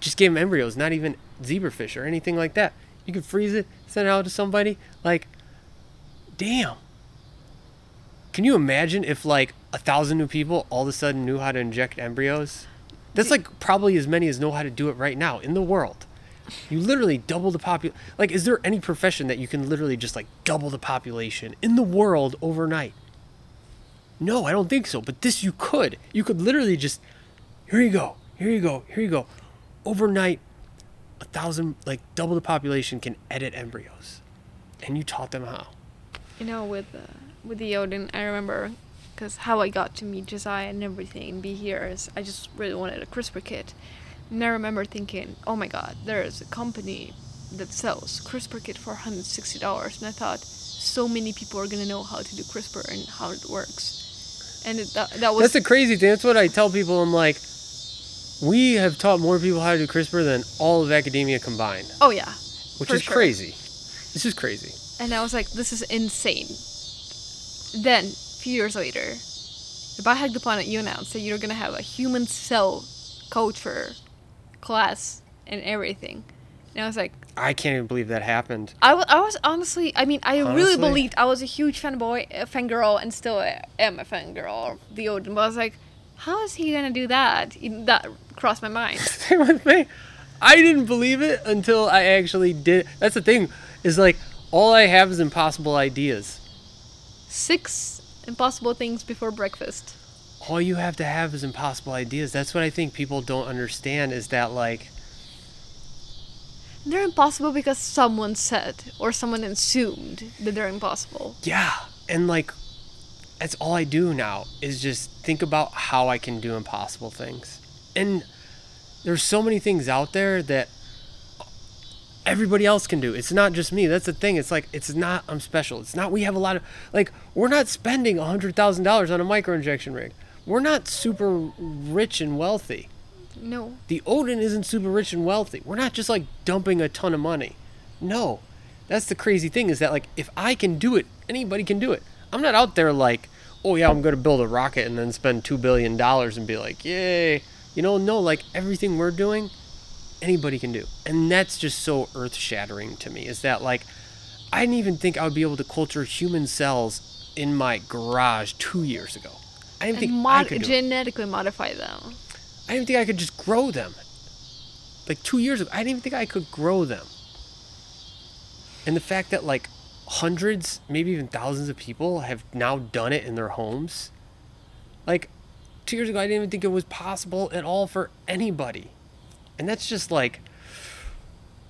just gave them embryos, not even zebrafish or anything like that, you could freeze it, send it out to somebody. Like, damn. Can you imagine if like a thousand new people all of a sudden knew how to inject embryos? That's like probably as many as know how to do it right now in the world. You literally double the popul. Like, is there any profession that you can literally just like double the population in the world overnight? No, I don't think so. But this you could. You could literally just, here you go, here you go, here you go. Overnight, a thousand, like double the population can edit embryos, and you taught them how. You know, with uh, with the Odin, I remember because how I got to meet Josiah and everything and be here is I just really wanted a CRISPR kit. And I remember thinking, oh my god, there is a company that sells CRISPR kit for $160. And I thought, so many people are going to know how to do CRISPR and how it works. and it, that, that was That's the crazy thing. That's what I tell people. I'm like, we have taught more people how to do CRISPR than all of academia combined, oh yeah, which is sure. crazy. This is crazy. and I was like, this is insane. Then, a few years later, the Biohack the Planet, you announced that you're gonna have a human cell culture class and everything. And I was like, I can't even believe that happened. I wa- I was honestly, I mean, I really believed I was a huge fanboy, a fangirl, and still am a fangirl of the Odin. But I was like, how is he gonna do that? That crossed my mind. Same with me. I didn't believe it until I actually did. That's the thing, is like all I have is impossible ideas. Six impossible things before breakfast. All you have to have is impossible ideas. That's what I think people don't understand is that like They're impossible because someone said or someone assumed that they're impossible. yeah, and like that's all I do now is just think about how I can do impossible things. And there's so many things out there that everybody else can do. It's not just me. That's the thing. It's like it's not I'm special. It's not we have a lot of like we're not spending a hundred thousand dollars on a micro injection rig. We're not super rich and wealthy. No. The Odin isn't super rich and wealthy. We're not just like dumping a ton of money. No. That's the crazy thing is that like if I can do it, anybody can do it. I'm not out there like, oh yeah, I'm gonna build a rocket and then spend two billion dollars and be like, yay. You know, no, like everything we're doing, anybody can do. And that's just so earth shattering to me, is that like I didn't even think I would be able to culture human cells in my garage two years ago. I didn't And think I could genetically modify them. I didn't think I could just grow them. Like two years ago, I didn't even think I could grow them. And the fact that like hundreds, maybe even thousands of people have now done it in their homes. Like two years ago, I didn't even think it was possible at all for anybody. And that's just like,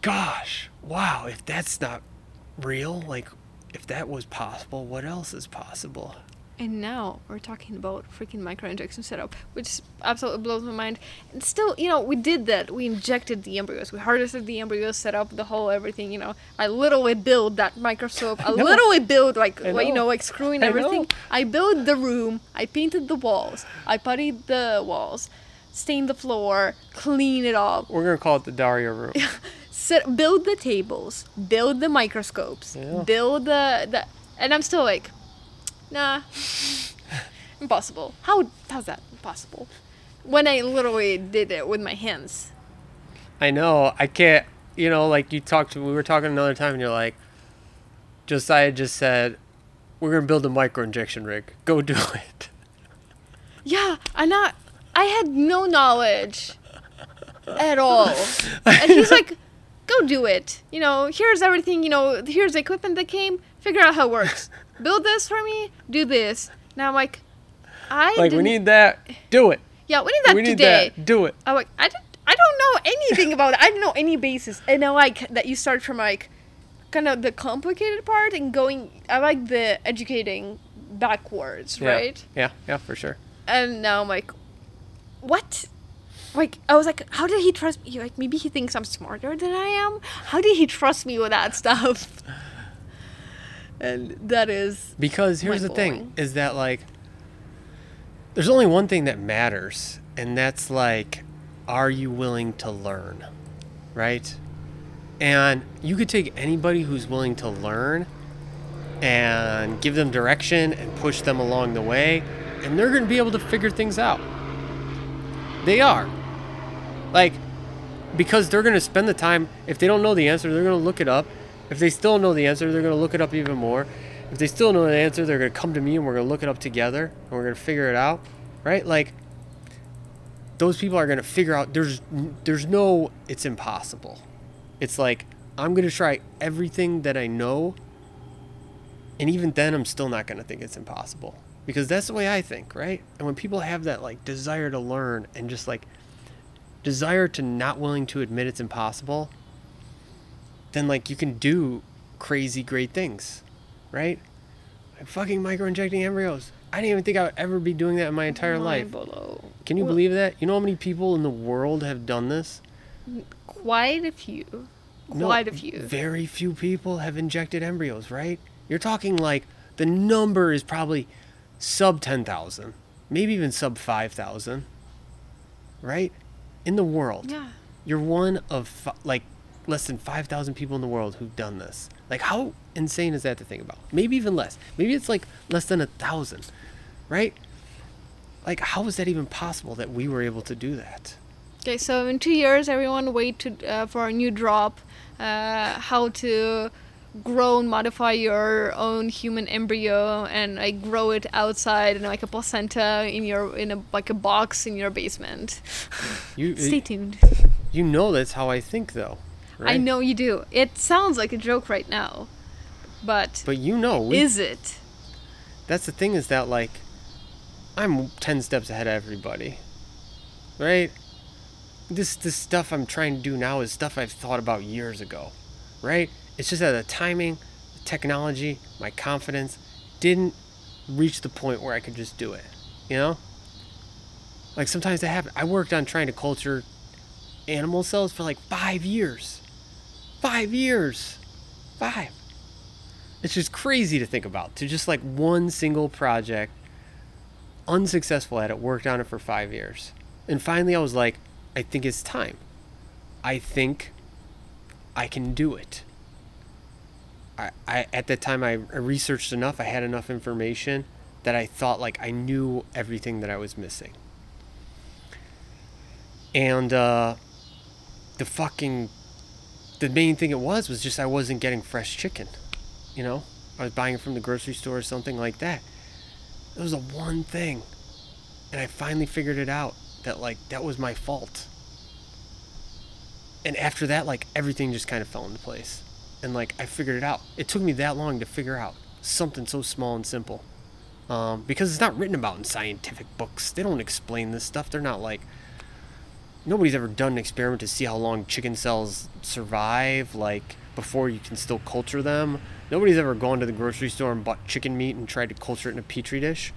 gosh, wow, if that's not real, like if that was possible, what else is possible? And now we're talking about freaking microinjection setup, which absolutely blows my mind. And still, you know, we did that. We injected the embryos. We harvested the embryos, set up the whole everything. You know, I literally built that microscope. I, literally built like, I you know. like screwing I everything. know. I built the room. I painted the walls. I puttied the walls, stained the floor, clean it up. We're gonna call it the Daria room. set build the tables, build the microscopes, Yeah. build the the and I'm still like, nah. impossible. How how's that possible? When I literally did it with my hands. I know. I can't. You know, like you talked. We were talking another time, and you're like, Josiah just said, "We're gonna build a micro injection rig. Go do it." Yeah, I'm not I had no knowledge at all. And he's like, go do it. You know, here's everything, you know, here's the equipment that came, figure out how it works. Build this for me, do this. Now I'm like, I like we need that. Do it. Yeah, we need that we need today. that. Do it. I'm like, I, didn't, I don't know anything about it. I don't know any basis. And I like that you start from like kind of the complicated part and going, I like the educating backwards, Yeah. right? Yeah. Yeah. For sure. And now I'm like, what? Like, I was like, how did he trust me? Like, maybe he thinks I'm smarter than I am? How did he trust me with that stuff? And that is, Because here's the thing: is that like, there's only one thing that matters, and that's like, are you willing to learn, right? And you could take anybody who's willing to learn and give them direction and push them along the way, and they're going to be able to figure things out. They are. Like, because they're going to spend the time, if they don't know the answer, they're going to look it up. If they still know the answer, they're going to look it up even more. If they still know the answer, they're going to come to me and we're going to look it up together and we're going to figure it out, right? Like, those people are going to figure out there's there's no it's impossible. It's like I'm going to try everything that I know and even then I'm still not going to think it's impossible because that's the way I think, right? And when people have that like desire to learn and just like desire to not willing to admit it's impossible, then like you can do crazy great things, right? Like fucking micro injecting embryos. I didn't even think I would ever be doing that in my entire life. mind blow. Can you Well- believe that? You know how many people in the world have done this? Quite a few. No, Quite a few. Very few people have injected embryos, right? You're talking like the number is probably sub 10,000. maybe even sub 5,000, right? In the world. Yeah. You're one of fi- like less than 5,000 people in the world who've done this. Like, how insane is that to think about? Maybe even less. Maybe it's like less than a thousand, right? Like, how is that even possible that we were able to do that? Okay, so in two years, everyone wait to, uh, for a new drop. Uh, how to grow and modify your own human embryo and like grow it outside in like a placenta in your in a like a box in your basement. You, Stay tuned. you know that's how I think, though. Right? I know you do. It sounds like a joke right now, but, But you know, we, is it? that's the thing is that like I'm 10 steps ahead of everybody. Right? This this stuff I'm trying to do now is stuff I've thought about years ago. Right? It's just that the timing, the technology, my confidence didn't reach the point where I could just do it. You know? Like sometimes that happens. I worked on trying to culture animal cells for like 5 years. 5 years. 5. It's just crazy to think about. To just like one single project, unsuccessful at it, worked on it for five years. And finally, I was like, I think it's time. I think I can do it. I, I at that time I, I researched enough, I had enough information that I thought like I knew everything that I was missing. And uh, the fucking the main thing it was was just I wasn't getting fresh chicken you know? I was buying it from the grocery store or something like that. It was the one thing. And i finally figured it out that like that was my fault. And after that like everything just kind of fell into place and like i figured it out. It took me that long to figure out something so small and simple. Um, because it's not written about in scientific books. They don't explain this stuff. They're not like nobody's ever done an experiment to see how long chicken cells survive like before you can still culture them. Nobody's ever gone to the grocery store and bought chicken meat and tried to culture it in a petri dish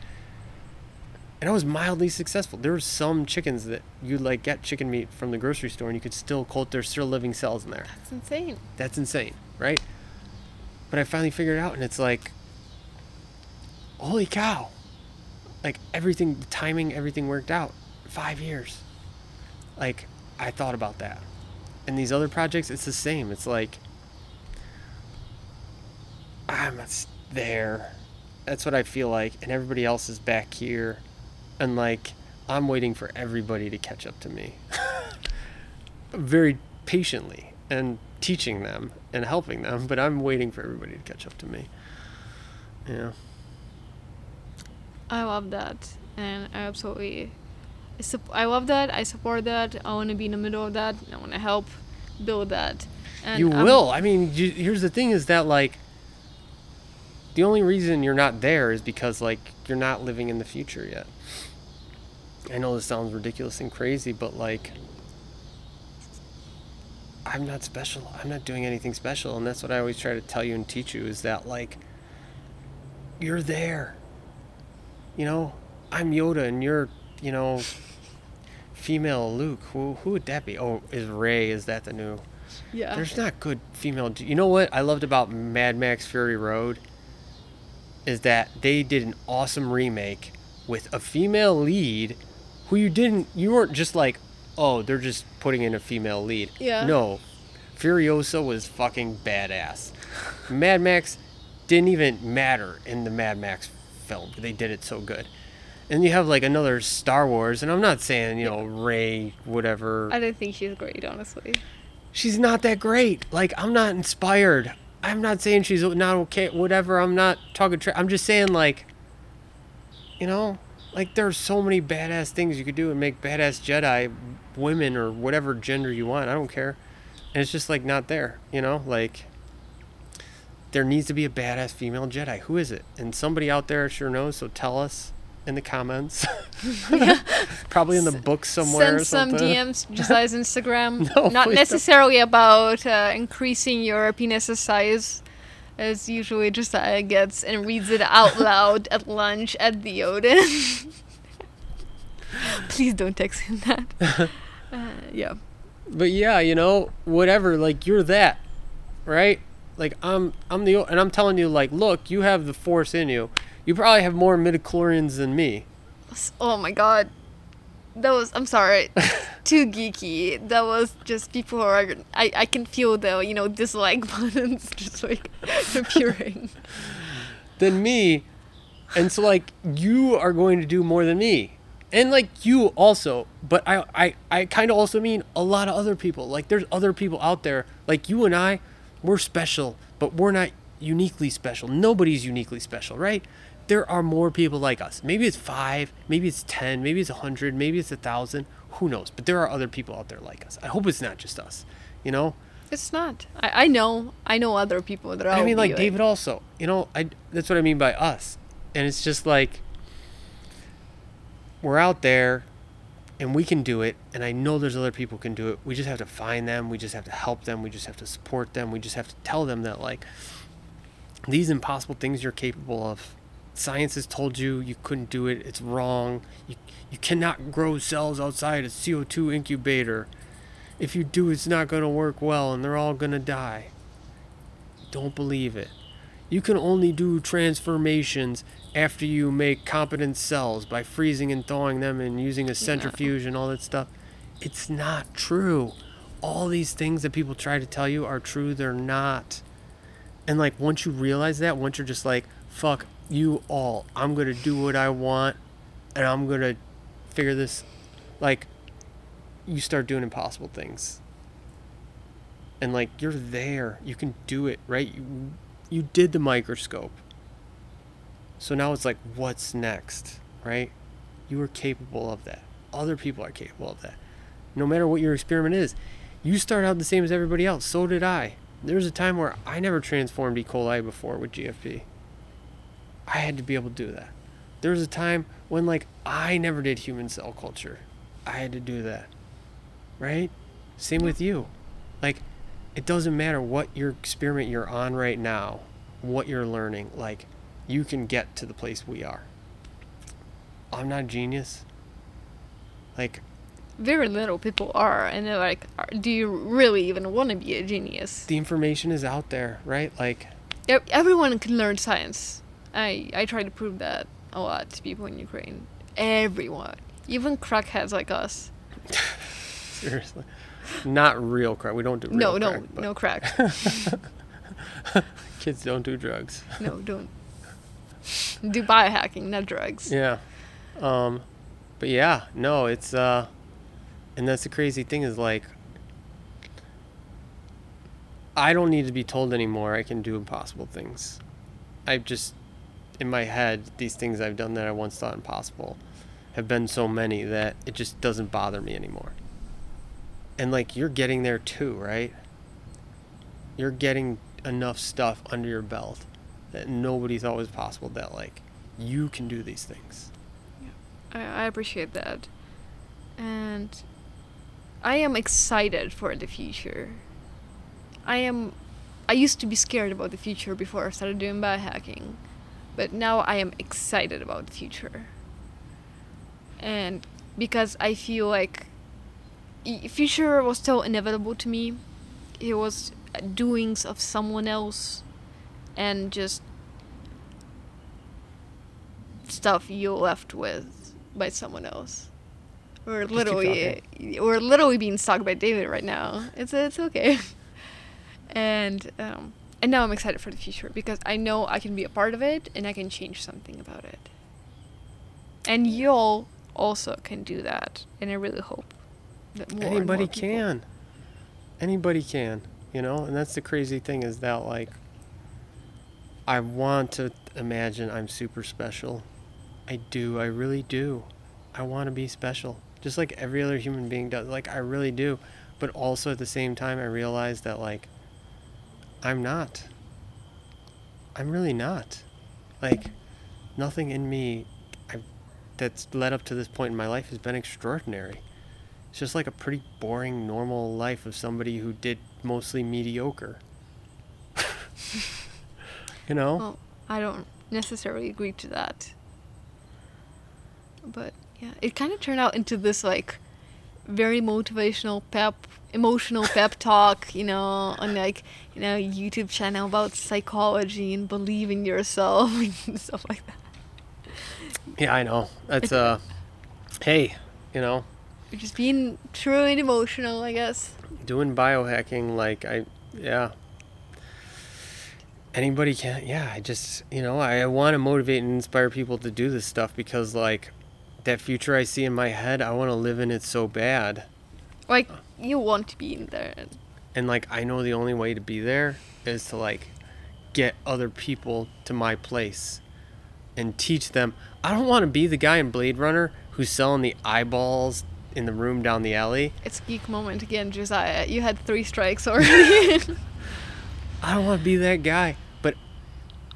and i was mildly successful. There were some chickens that you'd like get chicken meat from the grocery store and you could still cult there's still living cells in there. That's insane. that's insane right? But i finally figured it out and it's like holy cow. Like everything the timing everything worked out. Five years. Like i thought about that. And these other projects it's the same. It's like i'm there. That's what i feel like. And everybody else is back here and like i'm waiting for everybody to catch up to me very patiently and teaching them and helping them but i'm waiting for everybody to catch up to me yeah I love that, and I absolutely, I, sup- I love that. I support that. I want to be in the middle of that. I want to help build that. And you I'm- will. I mean, you, here's the thing: is that like the only reason you're not there is because like you're not living in the future yet. I know this sounds ridiculous and crazy, but like I'm not special. I'm not doing anything special, and that's what I always try to tell you and teach you is that like you're there. You know, I'm Yoda, and you're, you know, female Luke. Who who would that be? Oh, is Rey? Is that the new? Yeah. There's not good female. You know what I loved about Mad Max Fury Road is that they did an awesome remake with a female lead who you didn't you weren't just like, "Oh, they're just putting in a female lead." Yeah. No. Furiosa was fucking badass. Mad Max didn't even matter in the Mad Max film. They did it so good. And you have like another Star Wars, and I'm not saying, you know, Rey, whatever I don't think she's great, honestly. she's not that great. Like I'm not inspired. I'm not saying she's not okay. Whatever. I'm not talking. Tra- I'm just saying like, you know, like there's so many badass things you could do and make badass Jedi women or whatever gender you want. I don't care. And it's just like not there. You know, like there needs to be a badass female Jedi. Who is it? And somebody out there sure knows. So tell us in the comments. Probably in the book somewhere. Send or some. DMs, Josiah's Instagram. No, Not please don't. necessarily about uh, increasing your penis size, as usually Josiah gets and reads it out loud at lunch at the Odin. Please don't text him that. Uh, yeah. but yeah, you know, whatever. Like you're that, right? Like I'm, I'm the, and I'm telling you, like, look, you have the force in you. You probably have more midichlorians than me. Oh my god. That was I'm sorry. Too geeky. That was just people who are I, I can feel the, you know, dislike buttons just like appearing. than me. And so like you are going to do more than me. And like you also, but I I, I kind of also mean a lot of other people. Like there's other people out there like you and I, we're special, but we're not uniquely special. Nobody's uniquely special, right? There are more people like us. Maybe it's 5, maybe it's 10, maybe it's a 100, maybe it's a 1000, who knows? But there are other people out there like us. I hope it's not just us, you know? It's not. I, I know. I know other people that are I mean, like David also. You know, I that's what I mean by us. And it's just like we're out there, and we can do it. And I know there's other people can do it. We just have to find them. We just have to help them. We just have to support them. We just have to tell them that like these impossible things you're capable of. Science has told you you couldn't do it. It's wrong. You you cannot grow cells outside a CO2 incubator. If you do, it's not going to work well, and they're all going to die don't believe it. You can only do transformations after you make competent cells by freezing and thawing them and using a centrifuge and all that stuff. It's not true. All these things that people try to tell you are true, they're not. And like once you realize that, once you're just like, fuck you all, I'm going to do what I want and I'm going to figure this like you start doing impossible things. And like you're there. You can do it right? You you did the microscope. So now it's like what's next right? You are capable of that. Other people are capable of that. No matter what your experiment is you start out the same as everybody else. So did i. There was a time where i never transformed e. coli before with gfp i had to be able to do that there was a time when like i never did human cell culture i had to do that right same with you like it doesn't matter what your experiment you're on right now, what you're learning, like you can get to the place we are. I'm not a genius. Like very little people are, and they're like, do you really even want to be a genius? the information is out there, right? Like Everyone can learn science. I I try to prove that a lot to people in Ukraine. Everyone, even crackheads like us. seriously. Not real crack. We don't do real no, no, crack, no crack. Kids don't do drugs. no, don't do biohacking, not drugs. Yeah. Um but yeah, no, it's uh and that's the crazy thing is like I don't need to be told anymore I can do impossible things. I just in my head these things I've done that I once thought impossible have been so many that it just doesn't bother me anymore. And like you're getting there too, right? You're getting enough stuff under your belt that nobody thought was possible that like you can do these things. I, I appreciate that, and I am excited for the future. I am. I used to be scared about the future before I started doing biohacking, but now I am excited about the future. And because I feel like future was so inevitable to me, it was doings of someone else, and just stuff you're left with by someone else. We're literally we're literally being stalked by David right now. It's it's okay. and um and now I'm excited for the future because I know I can be a part of it and I can change something about it. And y'all also can do that, and I really hope that more Anybody more people- can. Anybody can, you know? And that's the crazy thing is that like I want to imagine I'm super special. I do. I really do. I want to be special. Just like every other human being does. Like I really do. But also at the same time I realize that like I'm not. I'm really not. Like nothing in me I've, that's led up to this point in my life has been extraordinary. It's just like a pretty boring, normal life of somebody who did mostly mediocre. you know? Well, I don't necessarily agree to that. But yeah, it kind of turned out into this like very motivational pep emotional pep talk, you know, on like, you know, YouTube channel about psychology and believe in yourself and stuff like that. Yeah, I know. That's uh, hey, you know, You're just being true and emotional, I guess. doing biohacking like I yeah. Anybody can yeah, I just you know, I want to motivate and inspire people to do this stuff because like that future I see in my head, I want to live in it so bad. Like you want to be in there. And like I know the only way to be there is to like get other people to my place and teach them. I don't want to be the guy in Blade Runner who's selling the eyeballs in the room down the alley. It's geek moment again, Josiah. You had three strikes already. I don't want to be that guy, but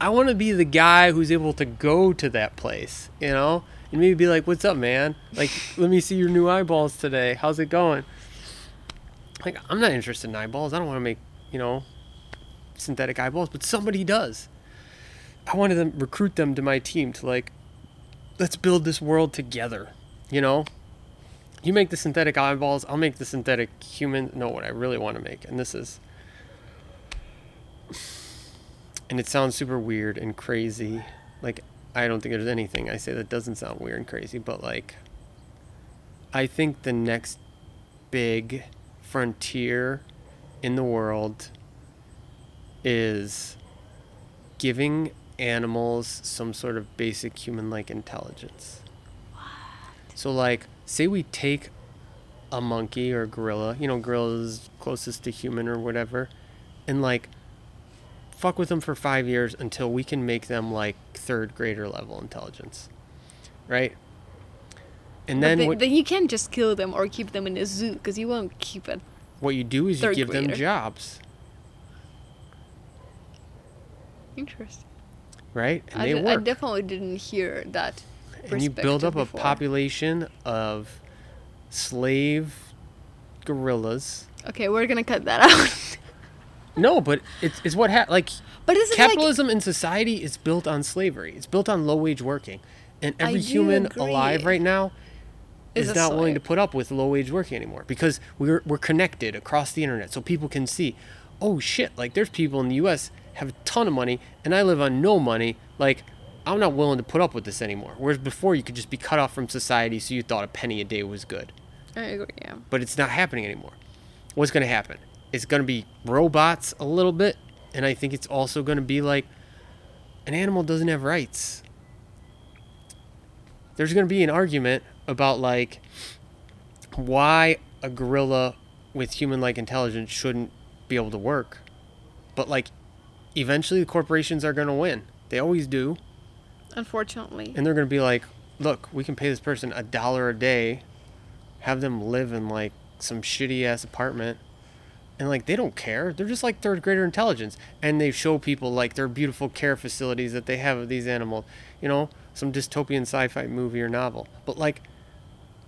I want to be the guy who's able to go to that place, you know, and maybe be like, "What's up, man? Like, let me see your new eyeballs today. How's it going?" Like, I'm not interested in eyeballs. I don't want to make, you know, synthetic eyeballs, but somebody does. I wanted to recruit them to my team to like, let's build this world together, you know. You make the synthetic eyeballs, I'll make the synthetic human. No, what I really want to make, and this is and it sounds super weird and crazy. Like I don't think there's anything I say that doesn't sound weird and crazy, but like I think the next big frontier in the world is giving animals some sort of basic human-like intelligence. What? So like say we take a monkey or a gorilla, you know, gorilla's closest to human or whatever, and like fuck with them for five years until we can make them like third grader level intelligence, right? And then then, then you can't just kill them or keep them in a zoo because you won't keep it. what you do is you give them jobs, Interesting. right? And I, they d- I work. definitely didn't hear that. and you build up a population of slave gorillas. Okay, we're gonna cut that out. No, but it's, it's what ha- like but is it like capitalism in society is built on slavery. It's built on low wage working, and every human agree. alive right now Is is, not willing to put up with low wage working anymore because we're we're connected across the internet, so people can see, oh shit, like there's people in the U.S. have a ton of money, and I live on no money. Like I'm not willing to put up with this anymore. Whereas before you could just be cut off from society, so you thought a penny a day was good I agree. Yeah. but it's not happening anymore. What's going to happen? It's going to be robots a little bit, and I think it's also going to be like an animal doesn't have rights. There's going to be an argument about like why a gorilla with human-like intelligence shouldn't be able to work. But like eventually the corporations are going to win. They always do. Unfortunately. And they're going to be like, look, we can pay this person a dollar a day, have them live in like some shitty ass apartment. And like, they don't care. They're just like third grader intelligence. And they show people like their beautiful care facilities that they have of these animals. You know, some dystopian sci fi movie or novel. But like,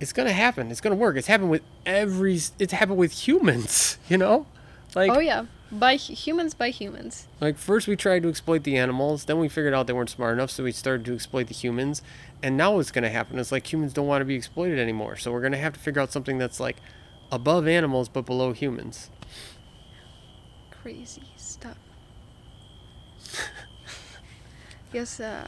it's to happen. It's to work. It's happened with every, it's happened with humans, you know? Like, oh yeah, by humans by humans. like first we tried to exploit the animals, then we figured out they weren't smart enough, so we started to exploit the humans. And now what's to happen is like humans don't want to be exploited anymore. So we're to have to figure out something that's like above animals but below humans. Crazy stuff. yes. uh,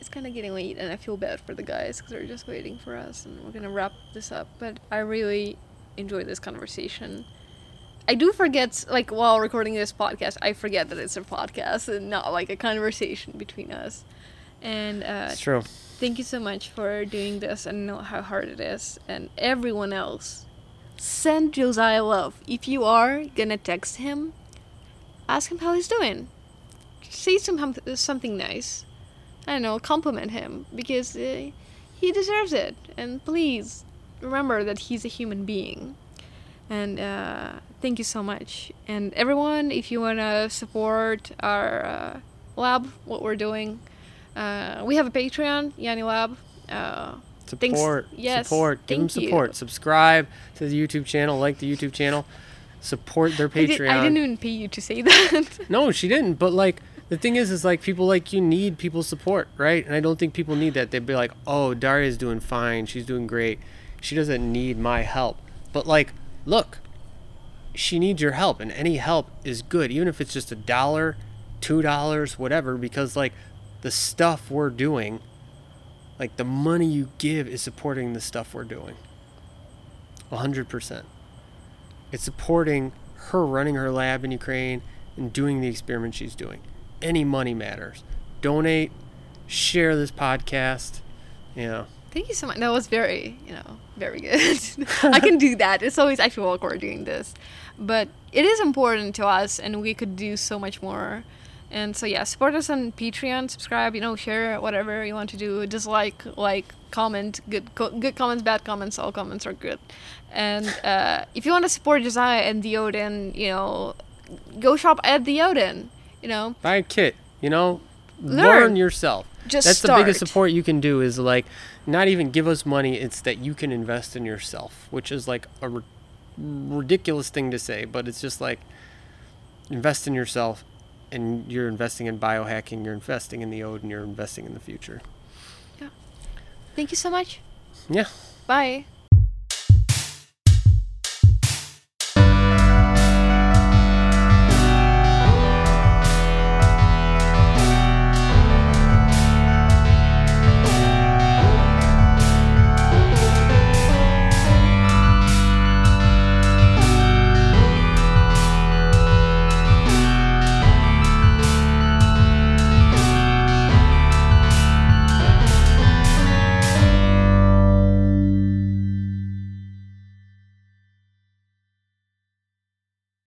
it's kind of getting late, and I feel bad for the guys because they're just waiting for us, and we're gonna wrap this up. But I really enjoyed this conversation. I do forget, like while recording this podcast, I forget that it's a podcast and not like a conversation between us. And uh, It's true. thank you so much for doing this. and know how hard it is, and everyone else. Send Josiah love. If you are gonna text him, ask him how he's doing. Say some hum- something nice. I don't know, compliment him because uh, he deserves it. And please remember that he's a human being. And uh, thank you so much. And everyone, if you wanna support our uh, lab, what we're doing, uh, we have a Patreon, Yanni Lab. Uh, Thanks- Support. yes, Support. Give them thank you. support. Subscribe to the YouTube channel. Like the YouTube channel. Support their I, did, Patreon. I didn't even pay you to say that. No, she didn't. But like the thing is, is like people like you need people's support, right? And I don't think people need that. They'd be like, "Oh, Daria's doing fine. She's doing great. She doesn't need my help." But like, look, she needs your help, and any help is good, even if it's just a dollar, two dollars, whatever. Because like, the stuff we're doing, like the money you give is supporting the stuff we're doing. 100%. It's supporting her running her lab in Ukraine and doing the experiment she's doing. Any money matters. Donate, share this podcast. You know, Thank you so much. That was very, you know, very good. I can do that. It's always actually awkward doing this, but it is important to us, and we could do so much more. And so yeah, support us on Patreon, subscribe, you know, share whatever you want to do. Dislike, like, comment, good co- good comments, bad comments, all comments are good. And uh, if you want to support Josiah and the Odin, you know, go shop at the Odin. You know, buy a kit, you know, learn, Learn. yourself. Just That's the biggest support you can do is like not even give us money, it's that you can invest in yourself, which is like a ridiculous thing to say, but it's just like invest in yourself and you're investing in biohacking, you're investing in the Odin, you're investing in the future. Yeah. Thank you so much. Yeah. Bye.